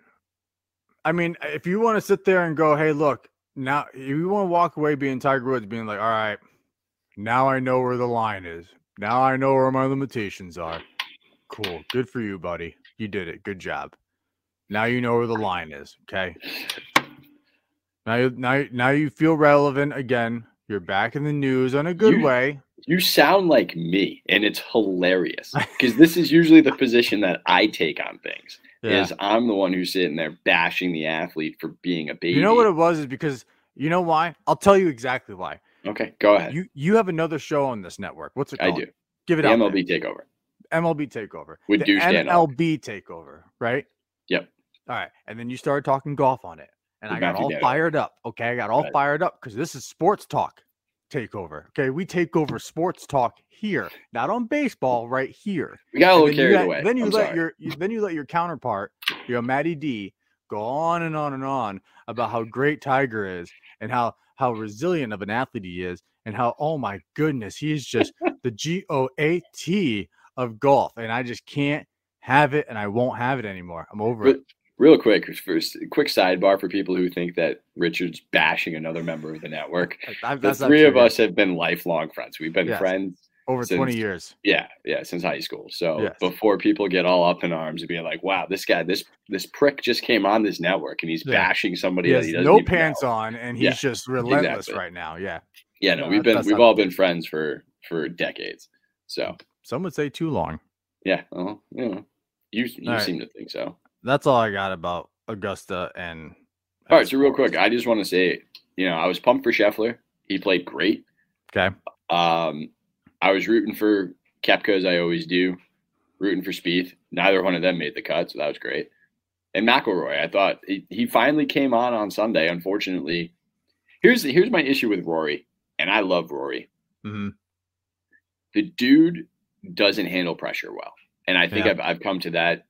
Speaker 1: I mean, if you want to sit there and go, "Hey, look, now if you want to walk away being Tiger Woods, being like, all right, now I know where the line is. Now I know where my limitations are. Cool, good for you, buddy. You did it. Good job. Now you know where the line is. Okay. Now, you- now, you- now you feel relevant again. You're back in the news in a good
Speaker 2: You-
Speaker 1: way.
Speaker 2: You sound like me, and it's hilarious because this is usually the position that I take on things.
Speaker 1: Yeah.
Speaker 2: Is I'm the one who's sitting there bashing the athlete for being a baby.
Speaker 1: You know what it was is because you know why? I'll tell you exactly why.
Speaker 2: okay, go ahead.
Speaker 1: You you have another show on this network. What's it
Speaker 2: I do.
Speaker 1: Give it
Speaker 2: The
Speaker 1: out.
Speaker 2: MLB takeover.
Speaker 1: MLB takeover.
Speaker 2: Deuce Stanhope.
Speaker 1: MLB takeover, right?
Speaker 2: Yep.
Speaker 1: All right. And then you started talking golf on it. And I got all fired up. Okay. I got all
Speaker 2: Right.
Speaker 1: fired up because this is sports talk takeover. Okay. We take over sports talk here, not on baseball, right here.
Speaker 2: We got a little carried
Speaker 1: let-
Speaker 2: away.
Speaker 1: Then you
Speaker 2: I'm
Speaker 1: let
Speaker 2: sorry.
Speaker 1: your you, then you let your counterpart, you know, Matty D, go on and on and on about how great Tiger is and how how resilient of an athlete he is and how oh my goodness he is just the G O A T of golf and I just can't have it and I won't have it anymore. I'm over it.
Speaker 2: Real quick, first, quick sidebar for people who think that Richard's bashing another member of the network.
Speaker 1: I-
Speaker 2: The three of us have been lifelong friends. We've been
Speaker 1: Yes.
Speaker 2: friends
Speaker 1: over 20 years.
Speaker 2: Yeah, yeah, since high school. So
Speaker 1: Yes.
Speaker 2: before people get all up in arms and being like, "Wow, this guy, this this prick just came on this network and he's
Speaker 1: Yeah.
Speaker 2: bashing somebody
Speaker 1: He
Speaker 2: that he doesn't
Speaker 1: no pants
Speaker 2: know."
Speaker 1: on and he's
Speaker 2: Yeah,
Speaker 1: just relentless
Speaker 2: exactly.
Speaker 1: right now. Yeah.
Speaker 2: Yeah, no,
Speaker 1: No,
Speaker 2: we've been we've all been friends for for decades. So
Speaker 1: Some would say too long.
Speaker 2: yeah, well, you know, you you
Speaker 1: All right.
Speaker 2: seem to think so.
Speaker 1: That's all I got about Augusta and
Speaker 2: All right, so real quick, I just want to say, you know, I was pumped for Scheffler. He played great.
Speaker 1: Okay.
Speaker 2: Um, I was rooting for Koepka as I always do, rooting for Spieth. Neither one of them made the cut, so that was great. And McIlroy, I thought he, he finally came on on Sunday. Unfortunately, here's here's my issue with Rory, and I love Rory.
Speaker 1: hmm
Speaker 2: The dude doesn't handle pressure well, and I think
Speaker 1: Yeah.
Speaker 2: I've I've come to that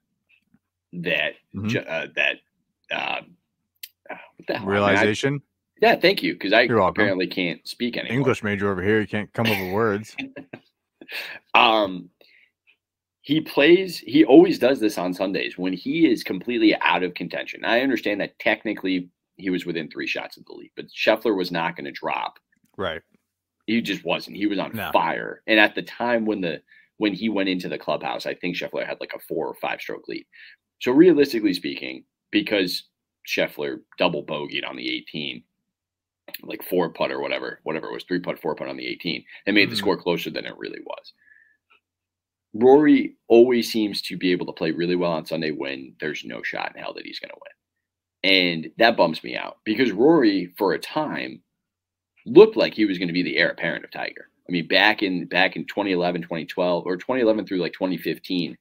Speaker 2: that
Speaker 1: Mhm.
Speaker 2: ju- uh, that uh, what the hell? I mean, I-
Speaker 1: Realization.
Speaker 2: yeah, thank you, because I
Speaker 1: You're welcome.
Speaker 2: apparently can't speak anymore.
Speaker 1: English major over here. You can't come up with words.
Speaker 2: Um, he plays. He always does this on Sundays when he is completely out of contention. I understand that technically he was within three shots of the lead, but Scheffler was not going to drop.
Speaker 1: Right.
Speaker 2: He just wasn't. He was on
Speaker 1: No.
Speaker 2: fire. And at the time when the when he went into the clubhouse, I think Scheffler had like a four or five stroke lead. So realistically speaking, because Scheffler double bogeyed on the 18, like four putt or whatever, whatever it was, three putt, four putt on the 18, it made the
Speaker 1: Mhm.
Speaker 2: score closer than it really was. Rory always seems to be able to play really well on Sunday when there's no shot in hell that he's going to win. And that bums me out because Rory, for a time, looked like he was going to be the heir apparent of Tiger. I mean, back in back in 2011, 2012, or 2011 through like 2015,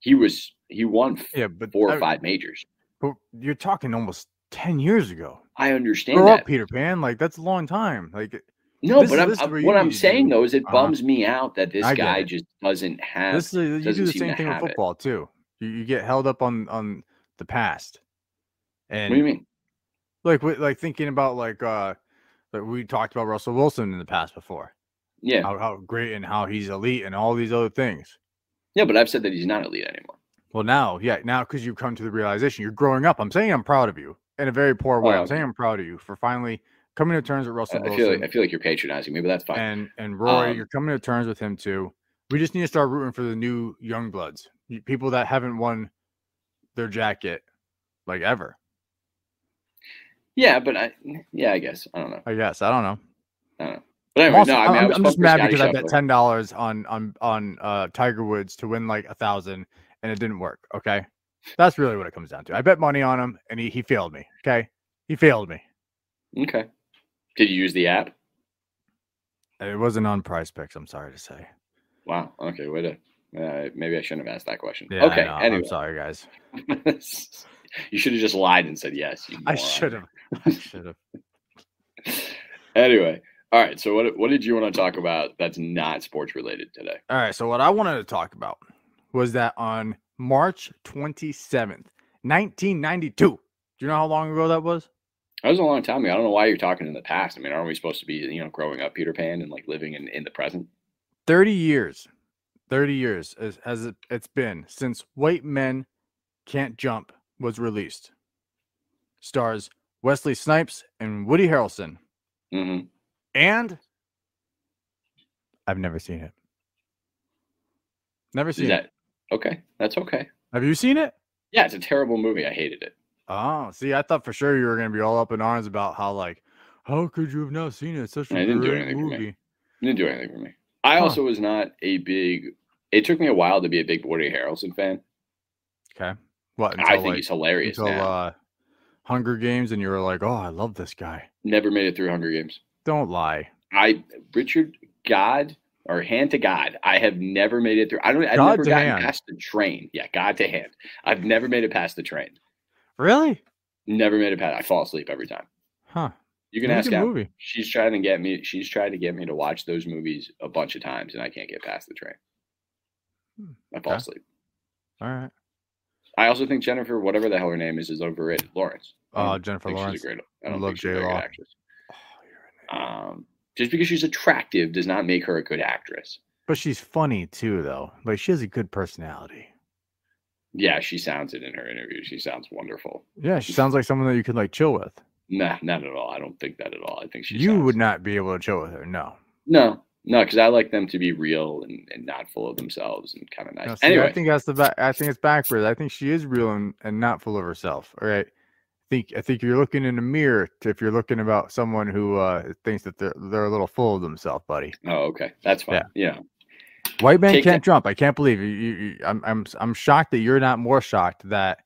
Speaker 2: he was he won
Speaker 1: Yeah, but
Speaker 2: four
Speaker 1: I-
Speaker 2: or five majors.
Speaker 1: But you're talking almost ten years ago.
Speaker 2: I understand
Speaker 1: Grow
Speaker 2: that.
Speaker 1: up, Peter Pan. Like that's a long time. Like
Speaker 2: No,
Speaker 1: This
Speaker 2: but I'm,
Speaker 1: this
Speaker 2: I'm- what I'm saying
Speaker 1: do-
Speaker 2: though is it
Speaker 1: uh-huh.
Speaker 2: bums me out that this
Speaker 1: I
Speaker 2: guy just doesn't have.
Speaker 1: this is you do the same thing with
Speaker 2: have it.
Speaker 1: football too. You, you get held up on on the past. And
Speaker 2: what do you mean?
Speaker 1: like like thinking about like uh like we talked about Russell Wilson in the past before.
Speaker 2: Yeah,
Speaker 1: How, how great and how he's elite and all these other things.
Speaker 2: yeah, but I've said that he's not elite anymore.
Speaker 1: Well, now, yeah, now because you've come to the realization, you're growing up. I'm saying I'm proud of you in a very poor way.
Speaker 2: Oh,
Speaker 1: I'm saying I'm proud of you for finally coming to terms with Russell
Speaker 2: I
Speaker 1: Wilson
Speaker 2: feel like I feel like you're patronizing me, but that's fine.
Speaker 1: and and Roy.
Speaker 2: Um,
Speaker 1: you're coming to terms with him too. We just need to start rooting for the new young bloods, people that haven't won their jacket like ever.
Speaker 2: yeah, but I yeah, I guess I don't know.
Speaker 1: I guess I don't know.
Speaker 2: I don't know.
Speaker 1: I'm, also-
Speaker 2: no, I mean,
Speaker 1: I'm- I'm just mad because I bet ten dollars on on on uh, Tiger Woods to win like a thousand, and it didn't work. Okay, that's really what it comes down to. I bet money on him, and he he failed me. Okay, he failed me.
Speaker 2: Okay. Did you use the app?
Speaker 1: It wasn't on Prize Picks. I'm sorry to say.
Speaker 2: Wow. Okay. Wait a. Uh, maybe I shouldn't have asked that question.
Speaker 1: Yeah,
Speaker 2: okay. Anyway.
Speaker 1: I'm sorry, guys.
Speaker 2: you should have just lied and said yes.
Speaker 1: I should have. I should have.
Speaker 2: Anyway, all right. So what what did you want to talk about that's not sports related today?
Speaker 1: All right. So what I wanted to talk about was that on March 27th, 1992. Do you know how long ago that was?
Speaker 2: That was a long time ago. I don't know why you're talking in the past. I mean, aren't we supposed to be, you know, growing up Peter Pan and like living in, in the present?
Speaker 1: 30 years 30 years as, has it, it's been since white men can't jump was released stars wesley snipes and woody harrelson
Speaker 2: hmm
Speaker 1: and i've never seen it never seen
Speaker 2: that
Speaker 1: it
Speaker 2: okay? That's okay.
Speaker 1: have you seen it
Speaker 2: Yeah, it's a terrible movie. I hated it.
Speaker 1: oh see i thought for sure you were going to be all up in arms about how like how could you have not seen it it's such a
Speaker 2: I didn't do
Speaker 1: great
Speaker 2: anything for me.
Speaker 1: movie
Speaker 2: It didn't do anything for me. I
Speaker 1: Huh.
Speaker 2: also was not a big. It took me a while to be a big Woody Harrelson fan.
Speaker 1: okay what
Speaker 2: I think
Speaker 1: like,
Speaker 2: he's hilarious
Speaker 1: until
Speaker 2: now.
Speaker 1: uh hunger games and you were like oh i love this guy
Speaker 2: Never made it through Hunger Games.
Speaker 1: Don't lie
Speaker 2: I Richard God or hand to God. I have never made it through. I don't. I've
Speaker 1: God
Speaker 2: never gotten
Speaker 1: hand.
Speaker 2: past the train. Yeah, God to hand. I've never made it past the train.
Speaker 1: really
Speaker 2: Never made it past. I fall asleep every time.
Speaker 1: huh
Speaker 2: You can ask
Speaker 1: good movie
Speaker 2: She's trying to get me. She's trying to get me to watch those movies a bunch of times, and I can't get past the train.
Speaker 1: Hmm,
Speaker 2: I fall
Speaker 1: okay.
Speaker 2: asleep.
Speaker 1: all right
Speaker 2: I also think Jennifer, whatever the hell her name is, is overrated. Lawrence. I
Speaker 1: Uh, Jennifer Lawrence.
Speaker 2: She's a great. I
Speaker 1: I
Speaker 2: don't
Speaker 1: love
Speaker 2: think she's a
Speaker 1: J-Law.
Speaker 2: actress.
Speaker 1: Oh, you're an idiot.
Speaker 2: Um, just because she's attractive does not make her a good actress.
Speaker 1: But she's funny too, though. Like she has a good personality.
Speaker 2: Yeah, she sounds it in her interview. She sounds wonderful.
Speaker 1: Yeah, she sounds like someone that you could like chill with.
Speaker 2: Nah, not at all. I don't think that at all. I think she.
Speaker 1: you
Speaker 2: sounds-
Speaker 1: would not be able to chill with her. No.
Speaker 2: No, no, because I like them to be real and, and not full of themselves and kind of nice.
Speaker 1: No, see,
Speaker 2: anyway,
Speaker 1: I think that's the ba- I think it's backwards. I think she is real and, and not full of herself. All right. I think I think you're looking in the mirror to, if you're looking about someone who uh, thinks that they're they're a little full of themselves, buddy.
Speaker 2: oh, okay, that's fine. Yeah.
Speaker 1: White man
Speaker 2: Take
Speaker 1: can't
Speaker 2: that-
Speaker 1: jump. I can't believe you, you, you. I'm I'm I'm shocked that you're not more shocked that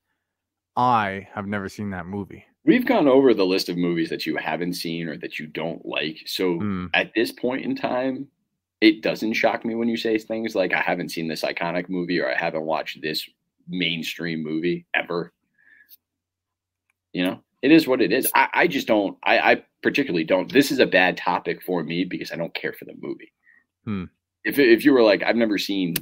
Speaker 1: I have never seen that movie.
Speaker 2: We've gone over the list of movies that you haven't seen or that you don't like. So
Speaker 1: Hmm.
Speaker 2: at this point in time, it doesn't shock me when you say things like I haven't seen this iconic movie or I haven't watched this mainstream movie ever. You know, it is what it is. I, I just don't. I, I particularly don't. This is a bad topic for me because I don't care for the movie.
Speaker 1: Hmm.
Speaker 2: If if you were like, I've never seen.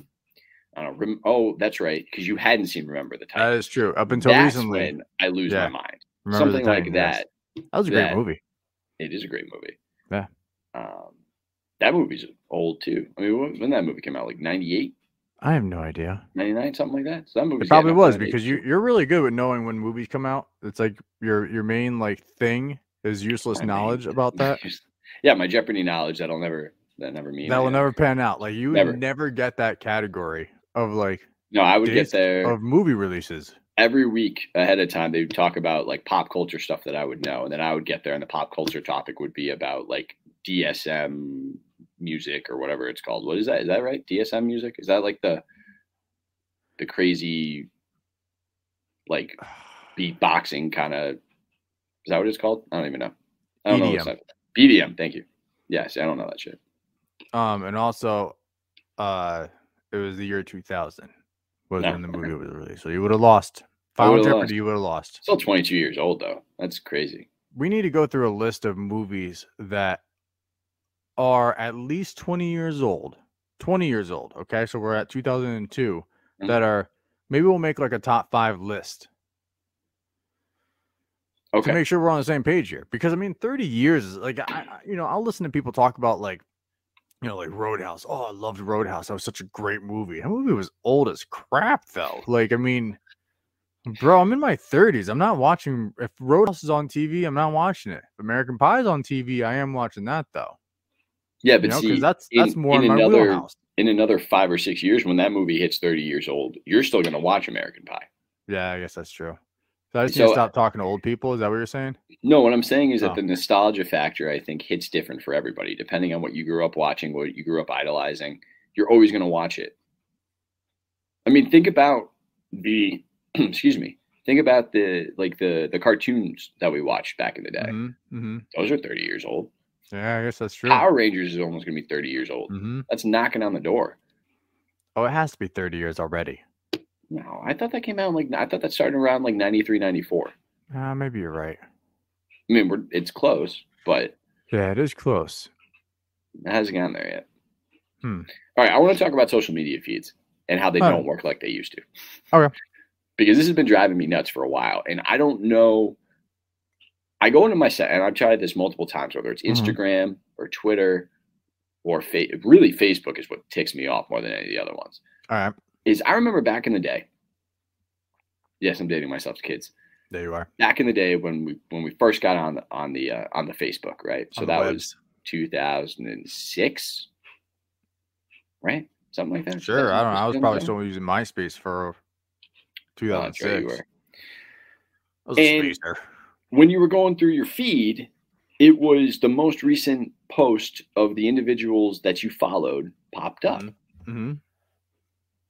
Speaker 2: I don't know. Rem- oh, that's right, because you hadn't seen Remember the
Speaker 1: That
Speaker 2: That
Speaker 1: is true. Up until
Speaker 2: That's
Speaker 1: recently,
Speaker 2: I lose
Speaker 1: Yeah.
Speaker 2: my mind.
Speaker 1: Remember
Speaker 2: Something like
Speaker 1: Titans, yes.
Speaker 2: that.
Speaker 1: That was a great
Speaker 2: that-
Speaker 1: movie.
Speaker 2: It is a great movie.
Speaker 1: Yeah.
Speaker 2: Um, that movie's old too. I mean, when, when that movie came out, like 98,
Speaker 1: I have no idea.
Speaker 2: 99, something like that. So that
Speaker 1: It probably was because you you're really good with knowing when movies come out. It's like your your main like thing is useless knowledge about that.
Speaker 2: yeah, my Jeopardy knowledge that'll never that never mean
Speaker 1: That will never pan out. Like you
Speaker 2: Never.
Speaker 1: would never get that category of like
Speaker 2: No, I would get there
Speaker 1: of movie releases.
Speaker 2: every week ahead of time. They would talk about like pop culture stuff that I would know, and then I would get there, and the pop culture topic would be about like DSM music or whatever it's called. What is that? Is that right? DSM music? Is that like the the crazy like beatboxing kind of? Is that what it's called? I don't even know. I don't know. What's
Speaker 1: EDM.
Speaker 2: that. BDM. Thank you. Yes, I don't know that shit.
Speaker 1: Um, and also, uh, it was the year 2000 was
Speaker 2: No,
Speaker 1: when the
Speaker 2: okay.
Speaker 1: movie was released. So you would have lost. Final Jeopardy,
Speaker 2: lost.
Speaker 1: you would have lost.
Speaker 2: Still 22 years old though. That's crazy.
Speaker 1: we need to go through a list of movies that are at least 20 years old 20 years old okay? So we're at 2002
Speaker 2: Mhm.
Speaker 1: that are maybe we'll make like a top five list
Speaker 2: Okay.
Speaker 1: to make sure we're on the same page here because i mean 30 years is like I, I you know i'll listen to people talk about like you know like roadhouse. Oh i loved roadhouse. That was such a great movie. That movie was old as crap though. Like i mean bro i'm in my 30s i'm not watching if roadhouse is on tv i'm not watching it. If american pie is on tv i am watching that though
Speaker 2: yeah,
Speaker 1: you
Speaker 2: but
Speaker 1: know
Speaker 2: see,
Speaker 1: that's that's more in,
Speaker 2: in another-
Speaker 1: wheelhouse
Speaker 2: in another five or six years, when that movie hits 30 years old, you're still going to watch American Pie.
Speaker 1: yeah i guess that's true so i just need to stop talking to old people is that what you're saying
Speaker 2: No, what I'm saying is that
Speaker 1: Oh.
Speaker 2: the nostalgia factor, I think, hits different for everybody, depending on what you grew up watching, what you grew up idolizing. You're always going to watch it. I mean, think about the, excuse me, think about the like the the cartoons that we watched back in the day.
Speaker 1: hmm hmm
Speaker 2: Those are 30 years old.
Speaker 1: Yeah i guess that's true
Speaker 2: Power Rangers is almost going to be 30 years old.
Speaker 1: hmm
Speaker 2: That's knocking on the door.
Speaker 1: oh it has to be 30 years already
Speaker 2: No, I thought that came out like I thought that started around like 93, 94.
Speaker 1: uh, maybe you're right
Speaker 2: I mean, we're, it's close, but
Speaker 1: yeah it is close
Speaker 2: it hasn't gotten there yet.
Speaker 1: Hmm.
Speaker 2: All right, I want to talk about social media feeds and how they
Speaker 1: Oh.
Speaker 2: don't work like they used to.
Speaker 1: Okay.
Speaker 2: Because this has been driving me nuts for a while, and I don't know. I go into my set and I've tried this multiple times, whether it's
Speaker 1: Mhm.
Speaker 2: Instagram or Twitter or fa- really Facebook is what ticks me off more than any of the other ones.
Speaker 1: All right.
Speaker 2: Is I remember back in the day. Yes, I'm dating myself, kids.
Speaker 1: There you are.
Speaker 2: Back in the day when we when we first got on the on the uh, on the Facebook, right? So that
Speaker 1: webs.
Speaker 2: was 2006, right? Something like that.
Speaker 1: Sure. I don't know. I was probably still using MySpace for
Speaker 2: Oh, that's right, you
Speaker 1: 2006.
Speaker 2: were.
Speaker 1: I was a spacer.
Speaker 2: When you were going through your feed, it was the most recent post of the individuals that you followed popped up.
Speaker 1: Mm-hmm.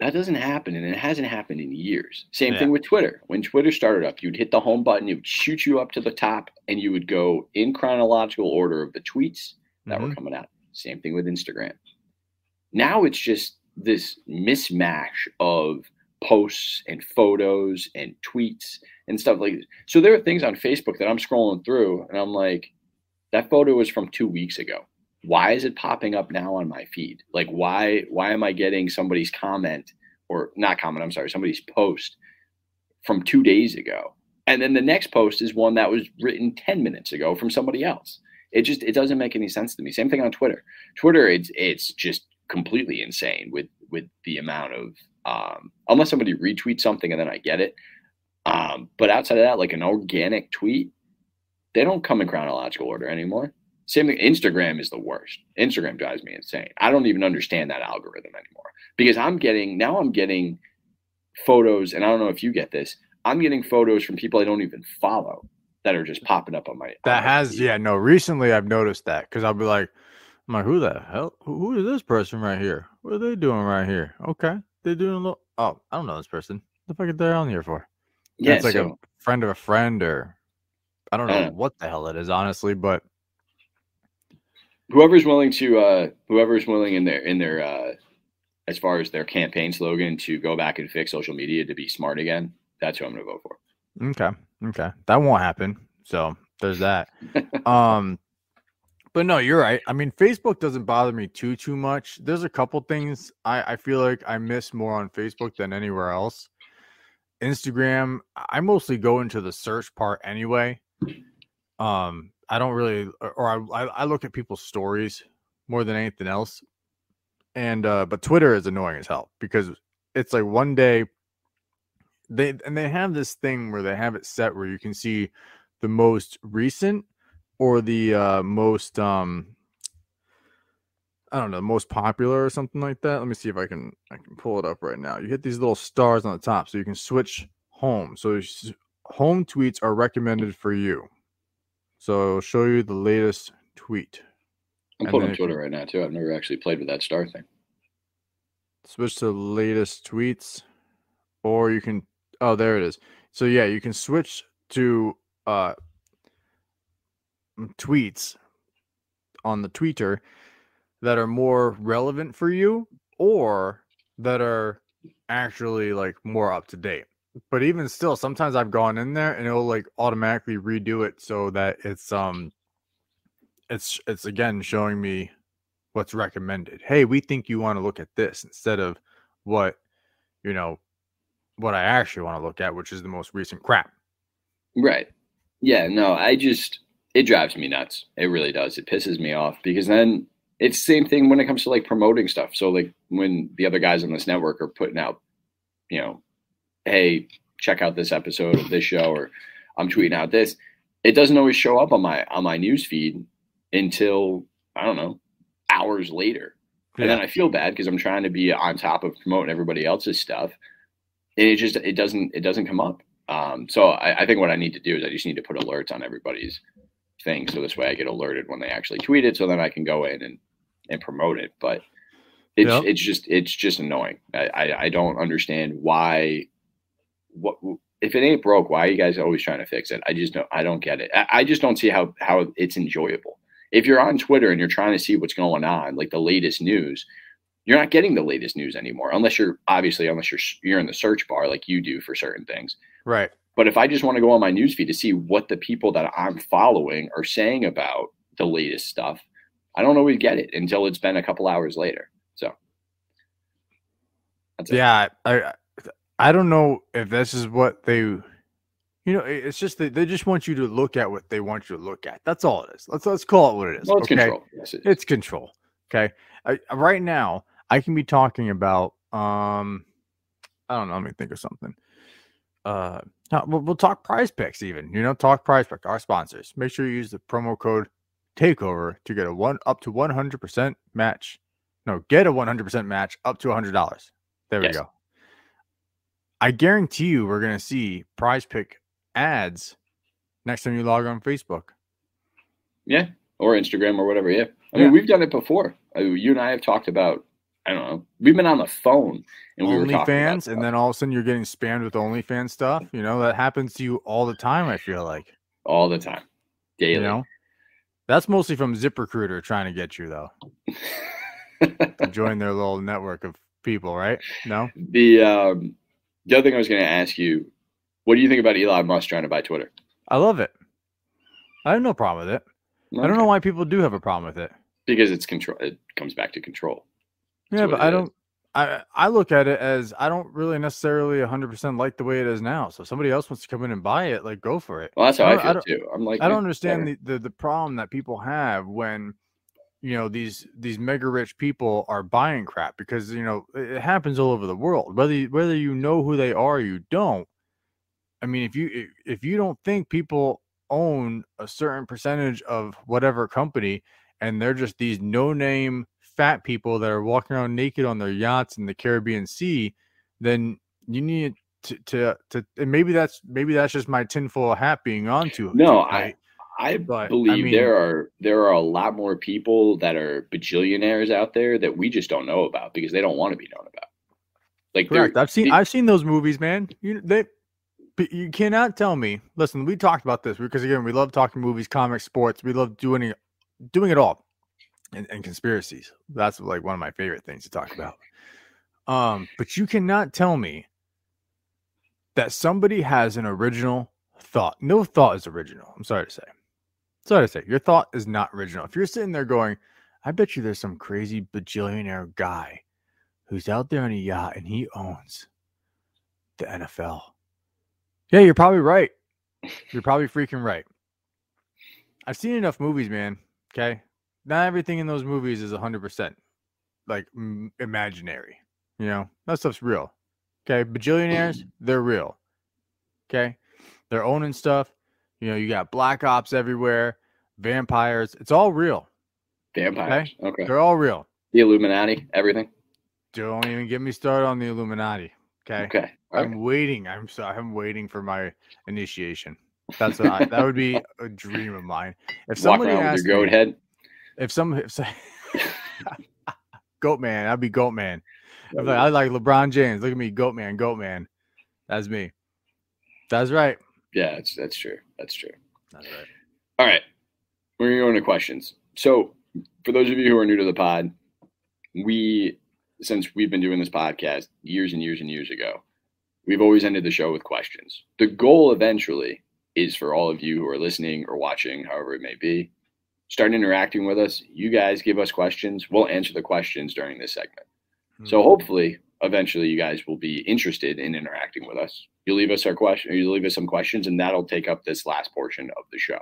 Speaker 2: That doesn't happen, and it hasn't happened in years. Same
Speaker 1: Yeah.
Speaker 2: thing with Twitter. When Twitter started up, you'd hit the home button, it would shoot you up to the top, and you would go in chronological order of the tweets that were
Speaker 1: Mhm.
Speaker 2: coming out. Same thing with Instagram. Now it's just this mismatch of posts and photos and tweets and stuff like this. So there are things on Facebook that I'm scrolling through and I'm like, that photo was from two weeks ago. Why is it popping up now on my feed? Like why why am I getting somebody's comment or not comment, I'm sorry, somebody's post from two days ago? And then the next post is one that was written 10 minutes ago from somebody else. It just it doesn't make any sense to me. Same thing on Twitter. Twitter, it's it's just completely insane with with the amount of um, unless somebody retweets something and then I get it. Um, but outside of that, like an organic tweet, they don't come in chronological order anymore. Same thing. Instagram is the worst. Instagram drives me insane. I don't even understand that algorithm anymore because I'm getting now. I'm getting photos, and I don't know if you get this. I'm getting photos from people I don't even follow that are just popping up on my. on
Speaker 1: That
Speaker 2: my
Speaker 1: has,
Speaker 2: feed.
Speaker 1: yeah, no. Recently, I've noticed that because I'll be like, I'm like, who the hell? Who is this person right here? What are they doing right here? Okay, they're doing a little. Oh, I don't know this person. What the fuck are they on here for?
Speaker 2: Yeah,
Speaker 1: it's like
Speaker 2: so-
Speaker 1: a friend of a friend, or I don't know
Speaker 2: know.
Speaker 1: what the hell it is, honestly. But
Speaker 2: whoever's willing to uh whoever's willing in their in their uh as far as their campaign slogan to go back and fix social media to be smart again that's who i'm going to vote for
Speaker 1: Okay. Okay. That won't happen. So there's that. um but no, you're right. I mean, Facebook doesn't bother me too too much. There's a couple things I, I feel like I miss more on Facebook than anywhere else. Instagram, I mostly go into the search part anyway. Um, I don't really or- I I look at people's stories more than anything else. And uh but Twitter is annoying as hell because it's like one day they and they have this thing where they have it set where you can see the most recent or the uh most um I don't know, most popular or something like that. Let me see if I can I can pull it up right now. You hit these little stars on the top so you can switch home. So home tweets are recommended for you. So it'll show you the latest tweet.
Speaker 2: i'm pulling up
Speaker 1: if you-
Speaker 2: twitter right now too i've never actually played with that star thing
Speaker 1: switch to latest tweets or you can oh there it is so yeah you can switch to uh tweets on the tweeter that are more relevant for you or that are actually like more up to date but even still sometimes i've gone in there and it'll like automatically redo it so that it's um it's it's again showing me what's recommended. Hey, we think you want to look at this instead of what you know what I actually want to look at, which is the most recent crap.
Speaker 2: right yeah no i just it drives me nuts. It really does. It pisses me off because then it's the same thing when it comes to like promoting stuff. So like when the other guys on this network are putting out you know hey check out this episode of this show or i'm tweeting out this it doesn't always show up on my on my news feed until i don't know hours later. And then i feel bad because i'm trying to be on top of promoting everybody else's stuff. And it just it doesn't it doesn't come up. Um, so I, I think what i need to do is i just need to put alerts on everybody's thing. So this way i get alerted when they actually tweet it so then i can go in and and promote it. But it's
Speaker 1: Yep.
Speaker 2: it's just it's just annoying. I, I i don't understand why what if it ain't broke why are you guys always trying to fix it? I just don't i don't get it. I, I just don't see how how it's enjoyable. If you're on twitter and you're trying to see what's going on like the latest news you're not getting the latest news anymore unless you're obviously unless you're you're in the search bar like you do for certain things.
Speaker 1: Right.
Speaker 2: But if i just want to go on my newsfeed to see what the people that i'm following are saying about the latest stuff i don't always get it until it's been a couple hours later so that's it.
Speaker 1: Yeah, I I don't know if this is what they You know, it's just that they just want you to look at what they want you to look at. That's all it is. Let's let's call it what it is.
Speaker 2: Well, it's
Speaker 1: okay?
Speaker 2: control. Yes, it is.
Speaker 1: It's control. Okay. I, right now, I can be talking about um, I don't know. Let me think of something. Uh, we'll, we'll talk Prize Picks even. You know, talk Prize Pick. Our sponsors. Make sure you use the promo code Takeover to get a one up to one hundred percent match. No, get a one hundred percent match up to hundred dollars. There we go. I guarantee you, we're gonna see Prize Pick ads next time you log on Facebook.
Speaker 2: Yeah, or Instagram or whatever. Yeah, I
Speaker 1: Yeah.
Speaker 2: mean we've done it before. I mean, you and I have talked about. I don't know. We've been on the phone and we were
Speaker 1: OnlyFans, and then all of a sudden you're getting spammed with OnlyFans stuff. You know that happens to you all the time. I feel like
Speaker 2: all the time, daily.
Speaker 1: you know that's mostly from ZipRecruiter trying to get you though join their little network of people, right? No,
Speaker 2: the um, the other thing I was going to ask you, what do you think about Elon Musk trying to buy Twitter?
Speaker 1: I love it. I have no problem with it. I don't know why people do have a problem with it.
Speaker 2: because it's control. It comes back to control.
Speaker 1: Yeah, but I
Speaker 2: is.
Speaker 1: don't. I I look at it as I don't really necessarily 100% like the way it is now. So if somebody else wants to come in and buy it, like go for it.
Speaker 2: Well, that's how
Speaker 1: I
Speaker 2: I, feel too. I'm like,
Speaker 1: I don't understand the, the the problem that people have when you know these these mega rich people are buying crap because you know it, happens all over the world whether you, whether you know who they are or you don't i mean if you if- if you don't think people own a certain percentage of whatever company and they're just these no name fat people that are walking around naked on their yachts in the caribbean sea then you need to to, to and maybe that's maybe that's just my tinfoil hat being on too
Speaker 2: No,
Speaker 1: too
Speaker 2: I- I
Speaker 1: But, I
Speaker 2: believe
Speaker 1: mean-
Speaker 2: there are there are a lot more people that are bajillionaires out there that we just don't know about because they don't want to be known about. Like
Speaker 1: Correct. I've seen
Speaker 2: the-
Speaker 1: I've seen those movies, man. You they you cannot tell me. Listen, we talked about this because again, we love talking movies, comics, sports. We love doing it, doing it all, and, and conspiracies. That's like one of my favorite things to talk about. Um, but you cannot tell me that somebody has an original thought. No thought is original. I'm sorry to say. Sorry to say, your thought is not original. If you're sitting there going, I bet you there's some crazy bajillionaire guy who's out there on a yacht and he owns the NFL. Yeah, you're probably right. You're probably freaking right. I've seen enough movies, man. Okay. Not everything in those movies is 100% like m- imaginary. You know, that stuff's real. Okay. Bajillionaires, they're real. Okay. They're owning stuff. You know, you got black ops everywhere, vampires. It's all real.
Speaker 2: vampires. Okay.
Speaker 1: They're all real.
Speaker 2: The Illuminati, everything.
Speaker 1: Don't even get me started on the Illuminati. Okay.
Speaker 2: Okay.
Speaker 1: I'm waiting. I'm sorry. I'm waiting for my initiation. That's what I, that would be a dream of mine. If
Speaker 2: Walk
Speaker 1: somebody
Speaker 2: around with your goat
Speaker 1: me,
Speaker 2: head.
Speaker 1: If some if, so- goat man, I'd be goat man. I'm like, I like LeBron James. Look at me, goat man, goat man. That's me. That's right.
Speaker 2: Yeah, that's that's true. That's true.
Speaker 1: That's right.
Speaker 2: All right. We're gonna go into questions. So for those of you who are new to the pod, we since we've been doing this podcast years and years and years ago, we've always ended the show with questions. The goal eventually is for all of you who are listening or watching, however it may be, start interacting with us. You guys give us questions. We'll answer the questions during this segment. So
Speaker 1: Mhm.
Speaker 2: hopefully, eventually, you guys will be interested in interacting with us. You leave us our question, you leave us some questions, and that'll take up this last portion of the show.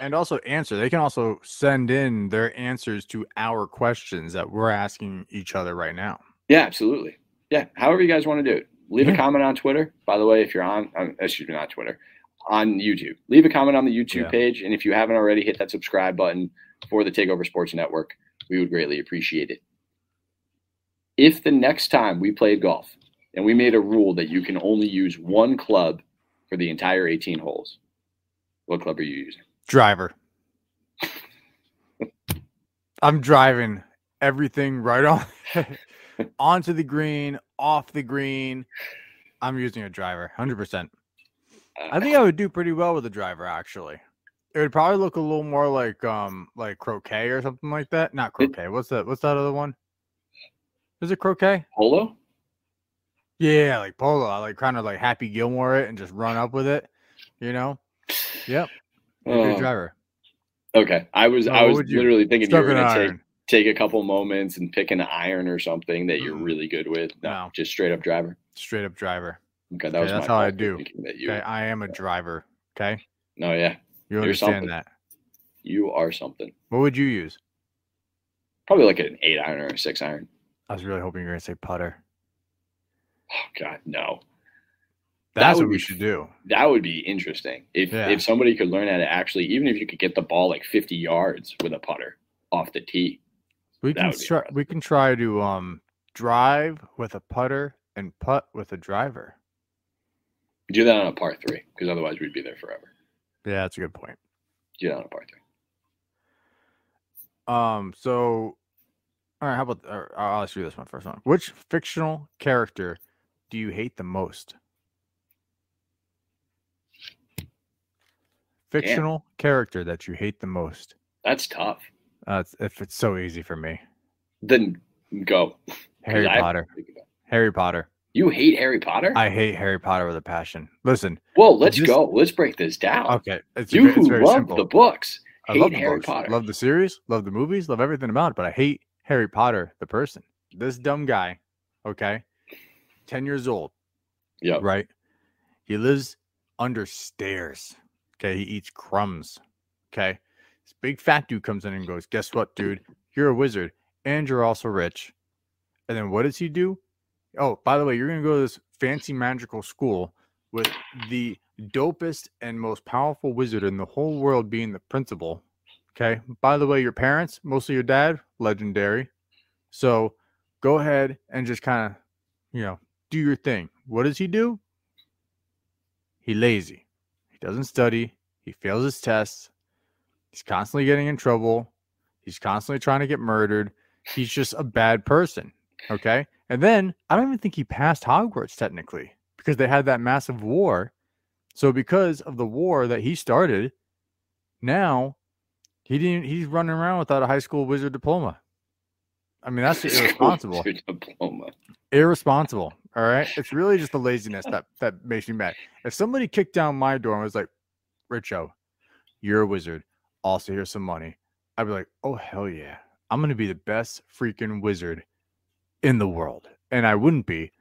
Speaker 1: and also answer. They can also send in their answers to our questions that we're asking each other right now.
Speaker 2: Yeah, absolutely. Yeah, however you guys want to do it. Leave a comment on Twitter. By the way, if you're on, um, excuse me, not Twitter, on YouTube, leave a comment on the YouTube
Speaker 1: Yeah.
Speaker 2: page, and if you haven't already, hit that subscribe button for the Takeover Sports Network. We would greatly appreciate it. If the next time we played golf and we made a rule that you can only use one club for the entire 18 holes, what club are you using?
Speaker 1: Driver. I'm driving everything right on onto the green, off the green. I'm using a driver, 100%. I think I would do pretty well with a driver actually. It would probably look a little more like um like croquet or something like that. Not croquet. What's that? What's that other one? Is it croquet?
Speaker 2: Polo?
Speaker 1: Yeah, like polo. I like kind of like Happy Gilmore it and just run up with it. You know? Yep. Be a good
Speaker 2: Oh,
Speaker 1: driver.
Speaker 2: okay, I was
Speaker 1: So
Speaker 2: I was literally thinking you were to take take a couple moments and pick an iron or something that you're
Speaker 1: Mm-mm.
Speaker 2: really good with. No,
Speaker 1: No.
Speaker 2: just straight up driver.
Speaker 1: Straight up driver.
Speaker 2: Okay, that
Speaker 1: Okay,
Speaker 2: was
Speaker 1: that's how I do.
Speaker 2: That you,
Speaker 1: Okay, I am a driver. Okay,
Speaker 2: no, yeah,
Speaker 1: you understand that.
Speaker 2: you are something.
Speaker 1: What would you use?
Speaker 2: Probably like an eight iron or a six iron.
Speaker 1: I was really hoping you were gonna say putter.
Speaker 2: Oh God, no.
Speaker 1: That's
Speaker 2: would
Speaker 1: what we
Speaker 2: be-
Speaker 1: should do.
Speaker 2: That would be interesting if
Speaker 1: Yeah.
Speaker 2: if somebody could learn how to actually, even if you could get the ball like fifty yards with a putter off the tee.
Speaker 1: We can try. We can try to um drive with a putter and putt with a driver.
Speaker 2: Do that on a par three, because otherwise we'd be there forever.
Speaker 1: Yeah, that's a good point.
Speaker 2: Do that on a par three.
Speaker 1: Um, so all right, how about I'll ask you this one first one. Which fictional character do you hate the most? Fictional character that you hate the most.
Speaker 2: That's tough.
Speaker 1: Uh, if it's so easy for me,
Speaker 2: Then go.
Speaker 1: Harry Potter. Harry Potter.
Speaker 2: You hate Harry Potter?
Speaker 1: I hate Harry Potter with a passion. Listen,
Speaker 2: well, let's
Speaker 1: This-
Speaker 2: go. Let's break this down.
Speaker 1: okay, it's,
Speaker 2: you who love
Speaker 1: simple.
Speaker 2: the books
Speaker 1: I
Speaker 2: hate Harry
Speaker 1: books,
Speaker 2: Potter.
Speaker 1: love the series, love the movies, love everything about it, but I hate Harry Potter, the person. This dumb guy, okay, 10 years old,
Speaker 2: Yeah.
Speaker 1: right? He lives under stairs. Okay. He eats crumbs. Okay. This big fat dude comes in and goes, Guess what, dude? You're a wizard and you're also rich. And then what does he do? Oh, by the way, you're going to go to this fancy magical school with the dopest and most powerful wizard in the whole world being the principal. Okay. By the way, your parents, mostly your dad, legendary. So go ahead and just kind of, you know, do your thing. What does he do? He lazy. He doesn't study. He fails his tests. He's constantly getting in trouble. He's constantly trying to get murdered. He's just a bad person. Okay. And then I don't even think he passed Hogwarts technically because they had that massive war. So because of the war that he started, now he didn't he's running around without a high school wizard diploma. I mean, that's irresponsible
Speaker 2: diploma.
Speaker 1: irresponsible. All right. It's really just the laziness that that makes me mad. If somebody kicked down my door and was like, Rich-O, you're a wizard. Also, here's some money. I'd be like, oh hell yeah. I'm gonna be the best freaking wizard in the world. And I wouldn't be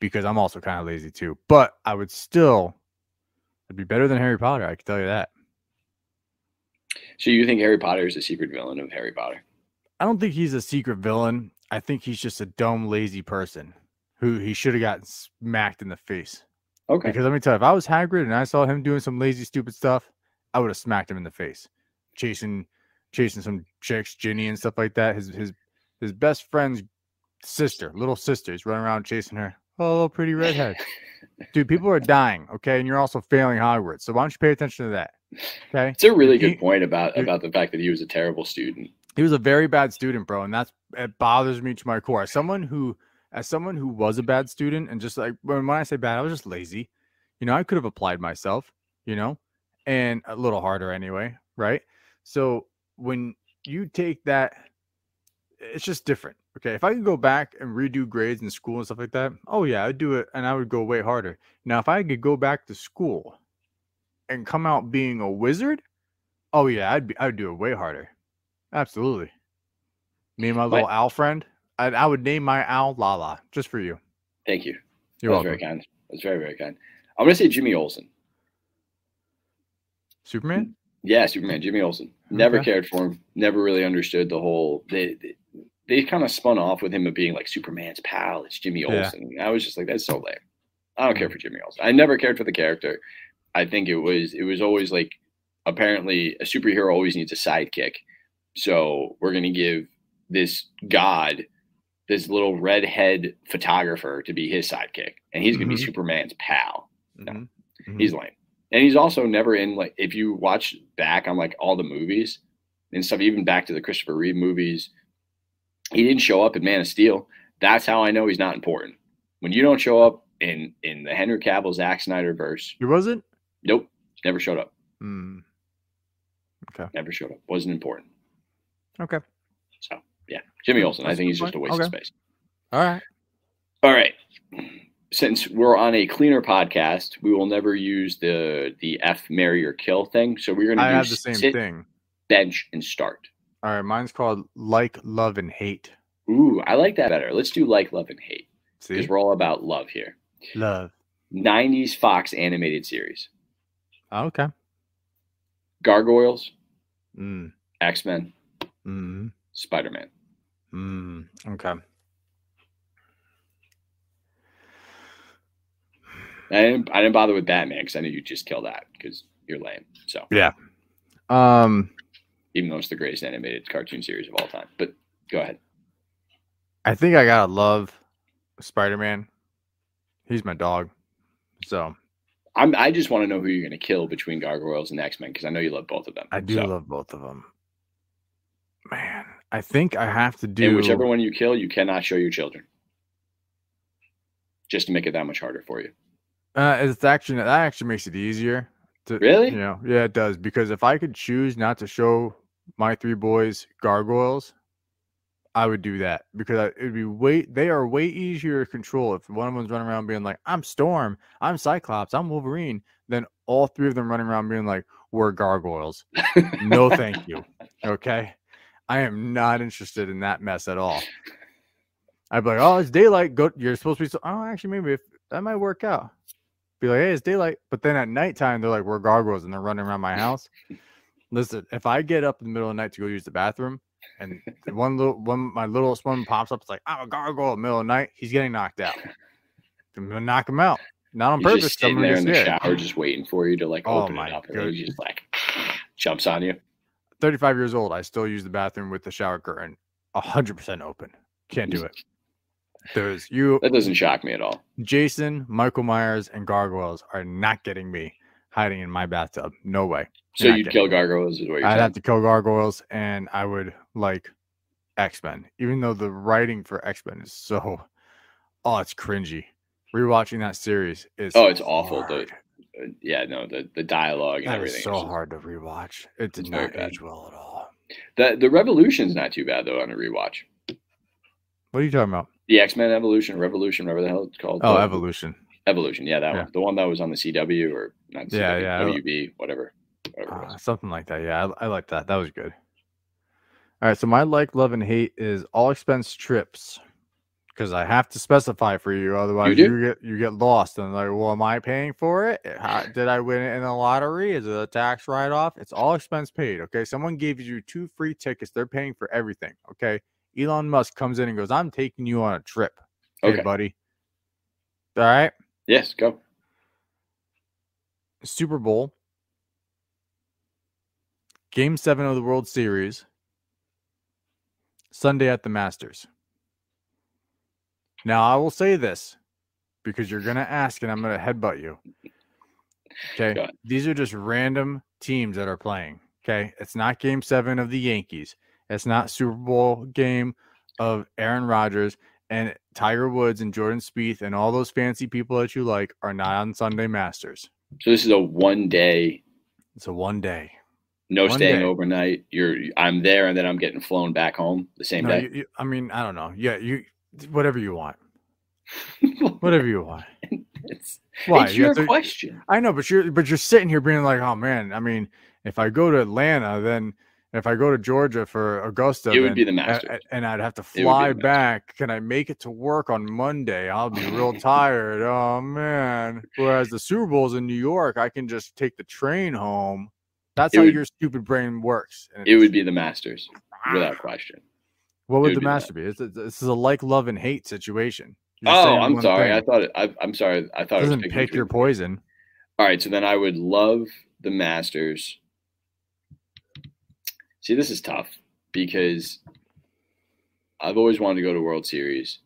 Speaker 1: because I'm also kind of lazy too. But I would still I'd be better than Harry Potter, I can tell you that.
Speaker 2: So you think Harry Potter is the secret villain of Harry Potter?
Speaker 1: I don't think he's a secret villain. I think he's just a dumb, lazy person who he should have gotten smacked in the face.
Speaker 2: Okay.
Speaker 1: Because let me tell you, if I was Hagrid and I saw him doing some lazy, stupid stuff, I would have smacked him in the face, chasing, chasing some chicks, Ginny and stuff like that. His his his best friend's sister, little sister, is running around chasing her. Oh, little pretty redhead, dude. People are dying, okay, and you're also failing Hogwarts. So why don't you pay attention to that? Okay,
Speaker 2: It's a really
Speaker 1: He-
Speaker 2: good point about about the fact that he was a terrible student.
Speaker 1: he was a very bad student, bro, and that's it bothers me to my core. As someone who, as someone who was a bad student, and just like when, when I say bad, I was just lazy. You know, I could have applied myself. You know, and a little harder anyway, right? So when you take that, it's just different. Okay, if I could go back and redo grades in school and stuff like that, oh yeah, I'd do it, and I would go way harder. Now, if I could go back to school and come out being a wizard, oh yeah, I'd be, I'd do it way harder. Absolutely. Me and my little owl friend, I, I would name my owl LaLa just for you.
Speaker 2: Thank you.
Speaker 1: You're
Speaker 2: that was
Speaker 1: welcome.
Speaker 2: very kind. That's very very kind. I'm gonna say Jimmy Olsen.
Speaker 1: Superman?
Speaker 2: Yeah, Superman, Jimmy Olsen. Never
Speaker 1: Okay.
Speaker 2: cared for him. Never really understood the whole. They they, they kind of spun off with him of being like Superman's pal. It's Jimmy
Speaker 1: Yeah.
Speaker 2: Olsen. I was just like, that's so lame. I don't care for Jimmy Olsen. I never cared for the character. I think it was it was always like apparently a superhero always needs a sidekick. So we're gonna give this god this little redhead photographer to be his sidekick, and he's gonna
Speaker 1: Mhm.
Speaker 2: be Superman's pal.
Speaker 1: Mhm. Mhm.
Speaker 2: He's lame. And he's also never in like if you watch back on like all the movies and stuff, even back to the Christopher Reeve movies, he didn't show up in Man of Steel. That's how I know he's not important. When you don't show up in in the Henry Cavill Zack Snyder verse,
Speaker 1: He wasn't?
Speaker 2: nope, never showed up.
Speaker 1: Mm.
Speaker 2: Okay, Never showed up. Wasn't important.
Speaker 1: Okay.
Speaker 2: So yeah, Jimmy Olsen. I
Speaker 1: that's a
Speaker 2: think
Speaker 1: good
Speaker 2: he's just a
Speaker 1: point.
Speaker 2: waste of space.
Speaker 1: All right.
Speaker 2: All right. Since we're on a cleaner podcast, we will never use the the F marry or kill thing. So we're gonna
Speaker 1: I
Speaker 2: do
Speaker 1: have the same
Speaker 2: sit,
Speaker 1: thing.
Speaker 2: bench, and start.
Speaker 1: All right. Mine's called Like, Love, and Hate.
Speaker 2: Ooh, I like that better. Let's do like, love, and hate because we're all about love here.
Speaker 1: Love.
Speaker 2: '90s Fox animated series:
Speaker 1: Okay.
Speaker 2: Gargoyles,
Speaker 1: Mm.
Speaker 2: X Men,
Speaker 1: Mm.
Speaker 2: Spider Man.
Speaker 1: Mm. Okay.
Speaker 2: I didn't, I didn't bother with Batman because I knew you'd just kill that because you're lame. So yeah.
Speaker 1: Um.
Speaker 2: Even though it's the greatest animated cartoon series of all time, but go ahead.
Speaker 1: I think I gotta love Spider Man. He's my dog. So
Speaker 2: I'm, I just want to know who you're going to kill between Gargoyles and X Men because I know you love both of them.
Speaker 1: I do
Speaker 2: So-
Speaker 1: love both of them. Man, I think I have to do
Speaker 2: And whichever one you kill, you cannot show your children. Just to make it that much harder for you.
Speaker 1: Uh, it's actually that actually makes it easier. To,
Speaker 2: Really?
Speaker 1: You know, yeah, it does. Because if I could choose not to show my three boys gargoyles, I would do that because it'd be way. They are way easier to control if one of them's running around being like, "I'm Storm, I'm Cyclops, I'm Wolverine," than all three of them running around being like, "We're gargoyles." no, thank you. Okay, I am not interested in that mess at all. I'd be like, "Oh, it's daylight. Go. You're supposed to be." So, oh, actually, maybe if that might work out. Be like, "Hey, it's daylight," but then at nighttime they're like, "We're gargoyles," and they're running around my house. Listen, if I get up in the middle of the night to go use the bathroom, and one little one, my littlest one pops up, it's like, "I'm a gargoyle." In the middle of the night, he's getting knocked out. I'm gonna knock him out, not on
Speaker 2: He's
Speaker 1: purpose.
Speaker 2: just sitting there in the
Speaker 1: scared.
Speaker 2: shower, just waiting for you to like
Speaker 1: Oh
Speaker 2: open
Speaker 1: my
Speaker 2: it up, and then he just like jumps on you.
Speaker 1: 35 years old, I still use the bathroom with the shower curtain 100% open. Can't do it. There's you,
Speaker 2: That doesn't shock me at all.
Speaker 1: Jason, Michael Myers, and gargoyles are not getting me hiding in my bathtub. No way.
Speaker 2: So you'd kill gargoyles, is what you're
Speaker 1: I'd
Speaker 2: saying?
Speaker 1: have to kill gargoyles, and I would like X Men, even though the writing for X Men is so, oh, it's cringy. Rewatching that series is
Speaker 2: Oh, it's awful, the- Uh, yeah, no, the the dialogue and
Speaker 1: That
Speaker 2: everything.
Speaker 1: is so
Speaker 2: just-
Speaker 1: hard to rewatch. It did not
Speaker 2: bad.
Speaker 1: age well at all.
Speaker 2: The the Revolution's not too bad though on a rewatch.
Speaker 1: What are you talking about?
Speaker 2: The X Men Evolution, Revolution, whatever the hell it's called.
Speaker 1: Oh, Evolution.
Speaker 2: Evolution, yeah, that
Speaker 1: Yeah.
Speaker 2: one. The one that was on the CW or not CW,
Speaker 1: Yeah, yeah,
Speaker 2: WB, whatever. whatever
Speaker 1: Uh, something like that. Yeah, I, I like that. That was good. All right, so my like, love, and hate is all expense trips because I have to specify for you, otherwise
Speaker 2: do?
Speaker 1: you, get you get lost and like, well, am I paying for it? How, did I win it in the lottery? Is it a tax write off? It's all expense paid. Okay, someone gave you two free tickets. They're paying for everything. Okay, Elon Musk comes in and goes, "I'm taking you on a trip." Okay,
Speaker 2: Okay.
Speaker 1: buddy. All right,
Speaker 2: Yes, go.
Speaker 1: Super Bowl, Game Seven of the World Series, Sunday at the Masters. Now I will say this because you're gonna ask, and I'm gonna headbutt you. Okay, these are just random teams that are playing. Okay, it's not Game Seven of the Yankees. It's not Super Bowl game of Aaron Rodgers and Tiger Woods and Jordan Spieth and all those fancy people that you like are not on Sunday Masters.
Speaker 2: So this is a one day,
Speaker 1: It's a one day.
Speaker 2: no
Speaker 1: One
Speaker 2: staying
Speaker 1: day.
Speaker 2: overnight. You're I'm there and then I'm getting flown back home the same
Speaker 1: No,
Speaker 2: day.
Speaker 1: you, you, I mean, I don't know. Yeah, you whatever you want, whatever you want.
Speaker 2: it's
Speaker 1: Why?
Speaker 2: it's
Speaker 1: You
Speaker 2: your
Speaker 1: to-
Speaker 2: question.
Speaker 1: I know, but you're but you're sitting here being like, oh man. I mean, if I go to Atlanta, then if I go to Georgia for Augusta,
Speaker 2: It would be the Masters.
Speaker 1: and I'd have to fly back. Can I make it to work on Monday? I'll be real tired. Oh man. Whereas the Super Bowl's in New York, I can just take the train home. That's
Speaker 2: It
Speaker 1: how
Speaker 2: would-
Speaker 1: your stupid brain works.
Speaker 2: It would be the Masters without ah. question.
Speaker 1: What would
Speaker 2: would
Speaker 1: the
Speaker 2: be
Speaker 1: master be? It's a, this is a like, love, and hate situation. You're
Speaker 2: Oh, I'm sorry. I thought it, I, I'm sorry. I thought it was
Speaker 1: doesn't pick your poison.
Speaker 2: All right, so then I would love the Masters. See, this is tough because I've always wanted to go to World Series.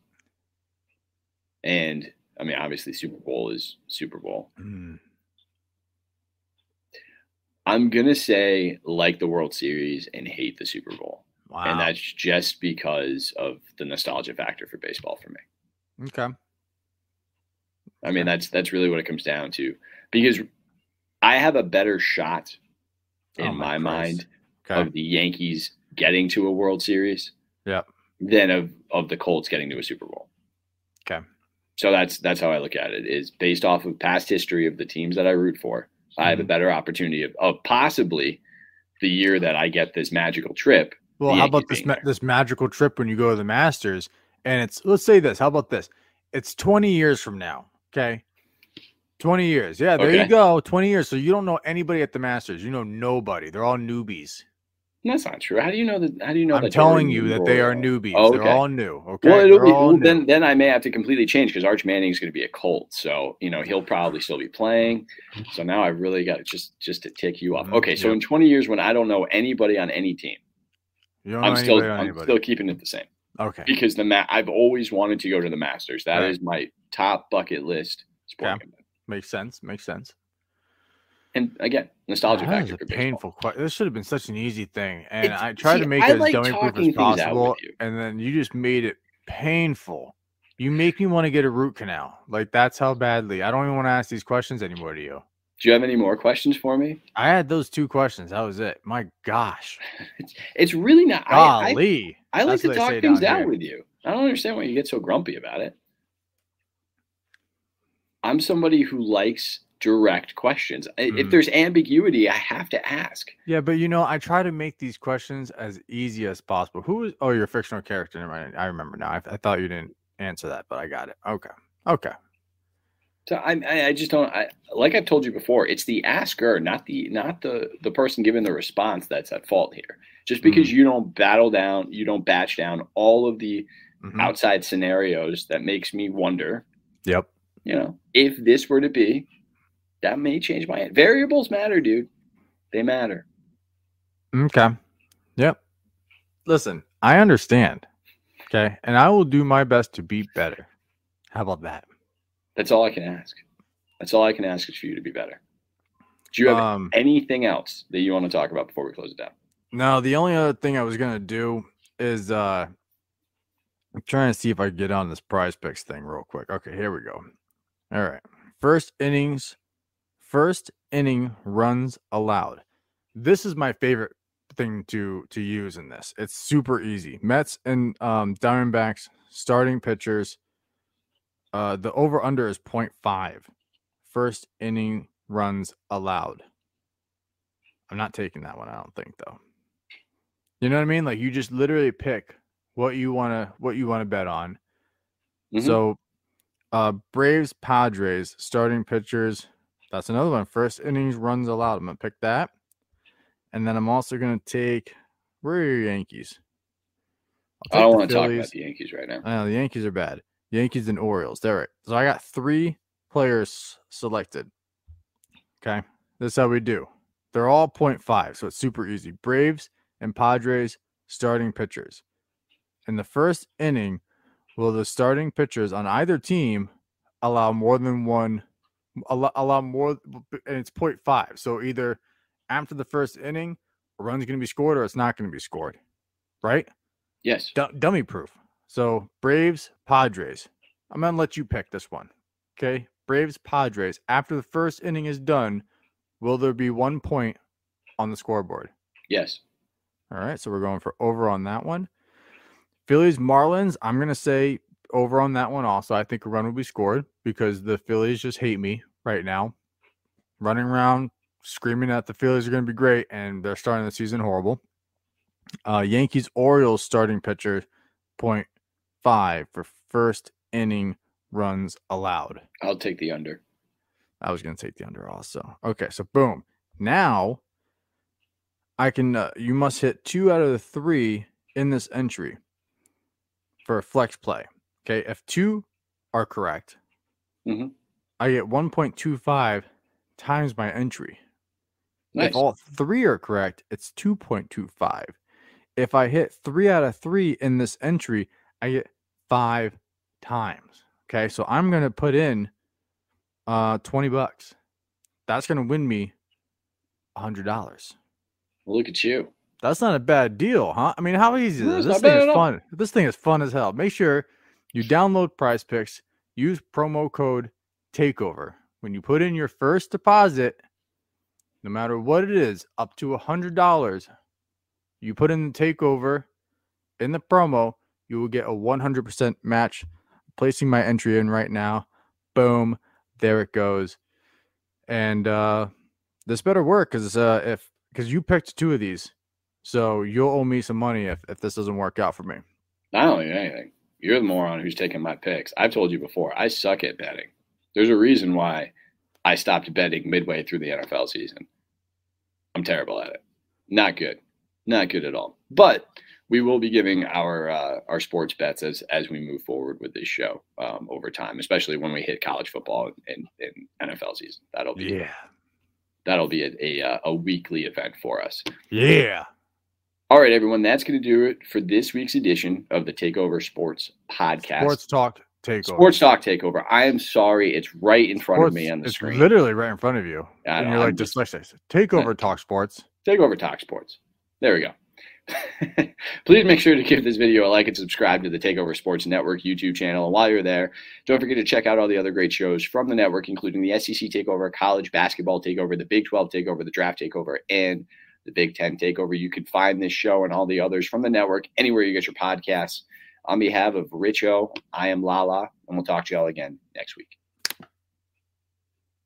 Speaker 2: And I mean, obviously, Super Bowl is Super Bowl.
Speaker 1: Mm,
Speaker 2: I'm going to say like the World Series and hate the Super Bowl.
Speaker 1: wow.
Speaker 2: And that's just because of the nostalgia factor for baseball for me.
Speaker 1: okay.
Speaker 2: I mean, that's that's really what it comes down to because I have a better shot in
Speaker 1: Oh,
Speaker 2: my,
Speaker 1: my
Speaker 2: mind.
Speaker 1: Okay.
Speaker 2: of the Yankees getting to a World Series
Speaker 1: Yep.
Speaker 2: than of, of the Colts getting to a Super Bowl.
Speaker 1: Okay.
Speaker 2: So that's that's how I look at it. Is based off of past history of the teams that I root for. I have a
Speaker 1: Mhm.
Speaker 2: better opportunity of, of possibly the year that I get this magical trip.
Speaker 1: Well, how about this ma- this magical trip when you go to the Masters? And it's let's say this. How about this? It's 20 years from now. Okay. 20 years. Yeah, there
Speaker 2: Okay.
Speaker 1: you go. 20 years. So you don't know anybody at the Masters. You know nobody. They're all newbies.
Speaker 2: That's not true. How do you know that? How do you know
Speaker 1: I'm telling you that they are newbies.
Speaker 2: Oh,
Speaker 1: They're all new. Okay.
Speaker 2: Well, it'll be,
Speaker 1: all
Speaker 2: well,
Speaker 1: new.
Speaker 2: then then I may have to completely change because Arch Manning is going to be a Colt, so you know he'll probably still be playing. So now I really got just just to tick you off.
Speaker 1: Mhm,
Speaker 2: Okay, so
Speaker 1: yeah.
Speaker 2: in 20 years when I don't know anybody on any team, I'm still I'm still keeping it the same
Speaker 1: okay.
Speaker 2: because the ma- I've always wanted to go to the Masters. That is
Speaker 1: Right.
Speaker 2: my top bucket list sport.
Speaker 1: Okay. Makes sense. Makes sense.
Speaker 2: And again, nostalgia
Speaker 1: That
Speaker 2: factor
Speaker 1: was a painful question. This should have been such an easy thing, and
Speaker 2: It's-
Speaker 1: I tried
Speaker 2: see,
Speaker 1: to make
Speaker 2: I
Speaker 1: it as
Speaker 2: like
Speaker 1: dummy proof as
Speaker 2: things out with
Speaker 1: possible, and then you just made it painful. You make me want to get a root canal. Like that's how badly. I don't even want to ask these questions anymore to you.
Speaker 2: Do you have any more questions for me?
Speaker 1: I had those two questions. That was it. My gosh.
Speaker 2: It's it's really not. I, I,
Speaker 1: Golly.
Speaker 2: I like to talk things
Speaker 1: down
Speaker 2: out with you. I don't understand why you get so grumpy about it. I'm somebody who likes direct questions. I- If there's ambiguity, I have to ask.
Speaker 1: Yeah, but you know, I try to make these questions as easy as possible. Who is? Oh, you're a fictional character. Never mind. I remember now. I, I thought you didn't answer that, but I got it. Okay. Okay.
Speaker 2: So I, I, just don't. I, like I've told you before, it's the asker, not the not the the person giving the response that's at fault here. Just because you don't battle down, you don't batch down all of the
Speaker 1: Mhm.
Speaker 2: outside scenarios, that makes me wonder.
Speaker 1: Yep.
Speaker 2: You know, if this were to be, that may change my variables matter, dude. They matter.
Speaker 1: Okay. Yep. Listen, I understand. Okay. And I will do my best to be better. How about that?
Speaker 2: That's all I can ask. That's all I can ask is for you to be better. Do you have
Speaker 1: Um,
Speaker 2: anything else that you want to talk about before we close it down?
Speaker 1: no, the only other thing I was going to do is uh, I'm trying to see if I can get on this prize picks thing real quick. Okay. Here we go. All right. First innings, first inning runs allowed. This is my favorite thing to to use in this. It's super easy. Mets and um, Diamondbacks starting pitchers. Uh, the over under is 0.5. First inning runs allowed. I'm not taking that one. I don't think though. You know what I mean? Like you just literally pick what you want to what you want to bet on.
Speaker 2: Mhm.
Speaker 1: So, uh, Braves Padres starting pitchers. That's another one. First innings runs allowed. I'm gonna pick that, and then I'm also gonna take. Where are your Yankees?
Speaker 2: I don't want to talk about the Yankees right now.
Speaker 1: I know the Yankees are bad. Yankees and Orioles. They're right. So I got three players selected. Okay. This is how we do. They're all 0.5, so it's super easy. Braves and Padres starting pitchers. In the first inning, will the starting pitchers on either team allow more than one allow, allow more and it's 0.5. So either after the first inning, a run's going to be scored or it's not going to be scored. Right?
Speaker 2: Yes.
Speaker 1: Du- dummy proof. So Braves, Padres. I'm gonna let you pick this one. Okay, Braves, Padres. After the first inning is done, will there be one point on the scoreboard?
Speaker 2: Yes.
Speaker 1: All right, so we're going for over on that one. Phillies, Marlins. I'm gonna say over on that one also. I think a run will be scored because the Phillies just hate me right now, running around screaming that the Phillies are gonna be great, and they're starting the season horrible. Uh, Yankees, Orioles starting pitcher, point five for first inning runs allowed.
Speaker 2: I'll take the under.
Speaker 1: I was going to take the under also. Okay, so boom. Now I can, uh, you must hit two out of the three in this entry for a flex play. Okay, if two are correct,
Speaker 2: Mhm.
Speaker 1: I get 1.25 times my entry.
Speaker 2: Nice.
Speaker 1: If all three are correct, it's 2.25. If I hit three out of three in this entry, I get five times. Okay, so I'm going to put in uh 20 bucks. That's going to win me $100.
Speaker 2: Well, look at you.
Speaker 1: That's not a bad deal, huh? I mean, how easy is this? This thing is fun. This thing is fun as hell. Make sure you download Prize Picks, use promo code TAKEOVER. When you put in your first deposit, no matter what it is, up to a $100, you put in the takeover in the promo, you will get a 100% match. Placing my entry in right now. Boom. There it goes. And uh this better work because uh if because you picked two of these. So you'll owe me some money if, if this doesn't work out for me.
Speaker 2: I don't need anything. You're the moron who's taking my picks. I've told you before. I suck at betting. There's a reason why I stopped betting midway through the NFL season. I'm terrible at it. Not good. Not good at all. But we will be giving our uh, our sports bets as as we move forward with this show um, over time, especially when we hit college football and, and NFL season. That'll be
Speaker 1: Yeah.
Speaker 2: that'll be a, a uh, a weekly event for us.
Speaker 1: Yeah.
Speaker 2: All right, everyone, that's going to do it for this week's edition of the Takeover Sports Podcast.
Speaker 1: Sports talk takeover.
Speaker 2: Sports Talk Takeover. I am sorry, it's right in front of me on the
Speaker 1: it's
Speaker 2: screen.
Speaker 1: literally right in front of you. And you're
Speaker 2: I'm
Speaker 1: like
Speaker 2: just-
Speaker 1: dyslexic. Takeover talk sports.
Speaker 2: Takeover Talk Sports. There we go. Please make sure to give this video a like and subscribe to the Takeover Sports Network YouTube channel. And while you're there, don't forget to check out all the other great shows from the network, including the SEC Takeover, College Basketball Takeover, the Big 12 Takeover, the Draft Takeover, and the Big 10 Takeover. You can find this show and all the others from the network anywhere you get your podcasts. On behalf of Rich-O, I am LaLa, and we'll talk to y'all again next week.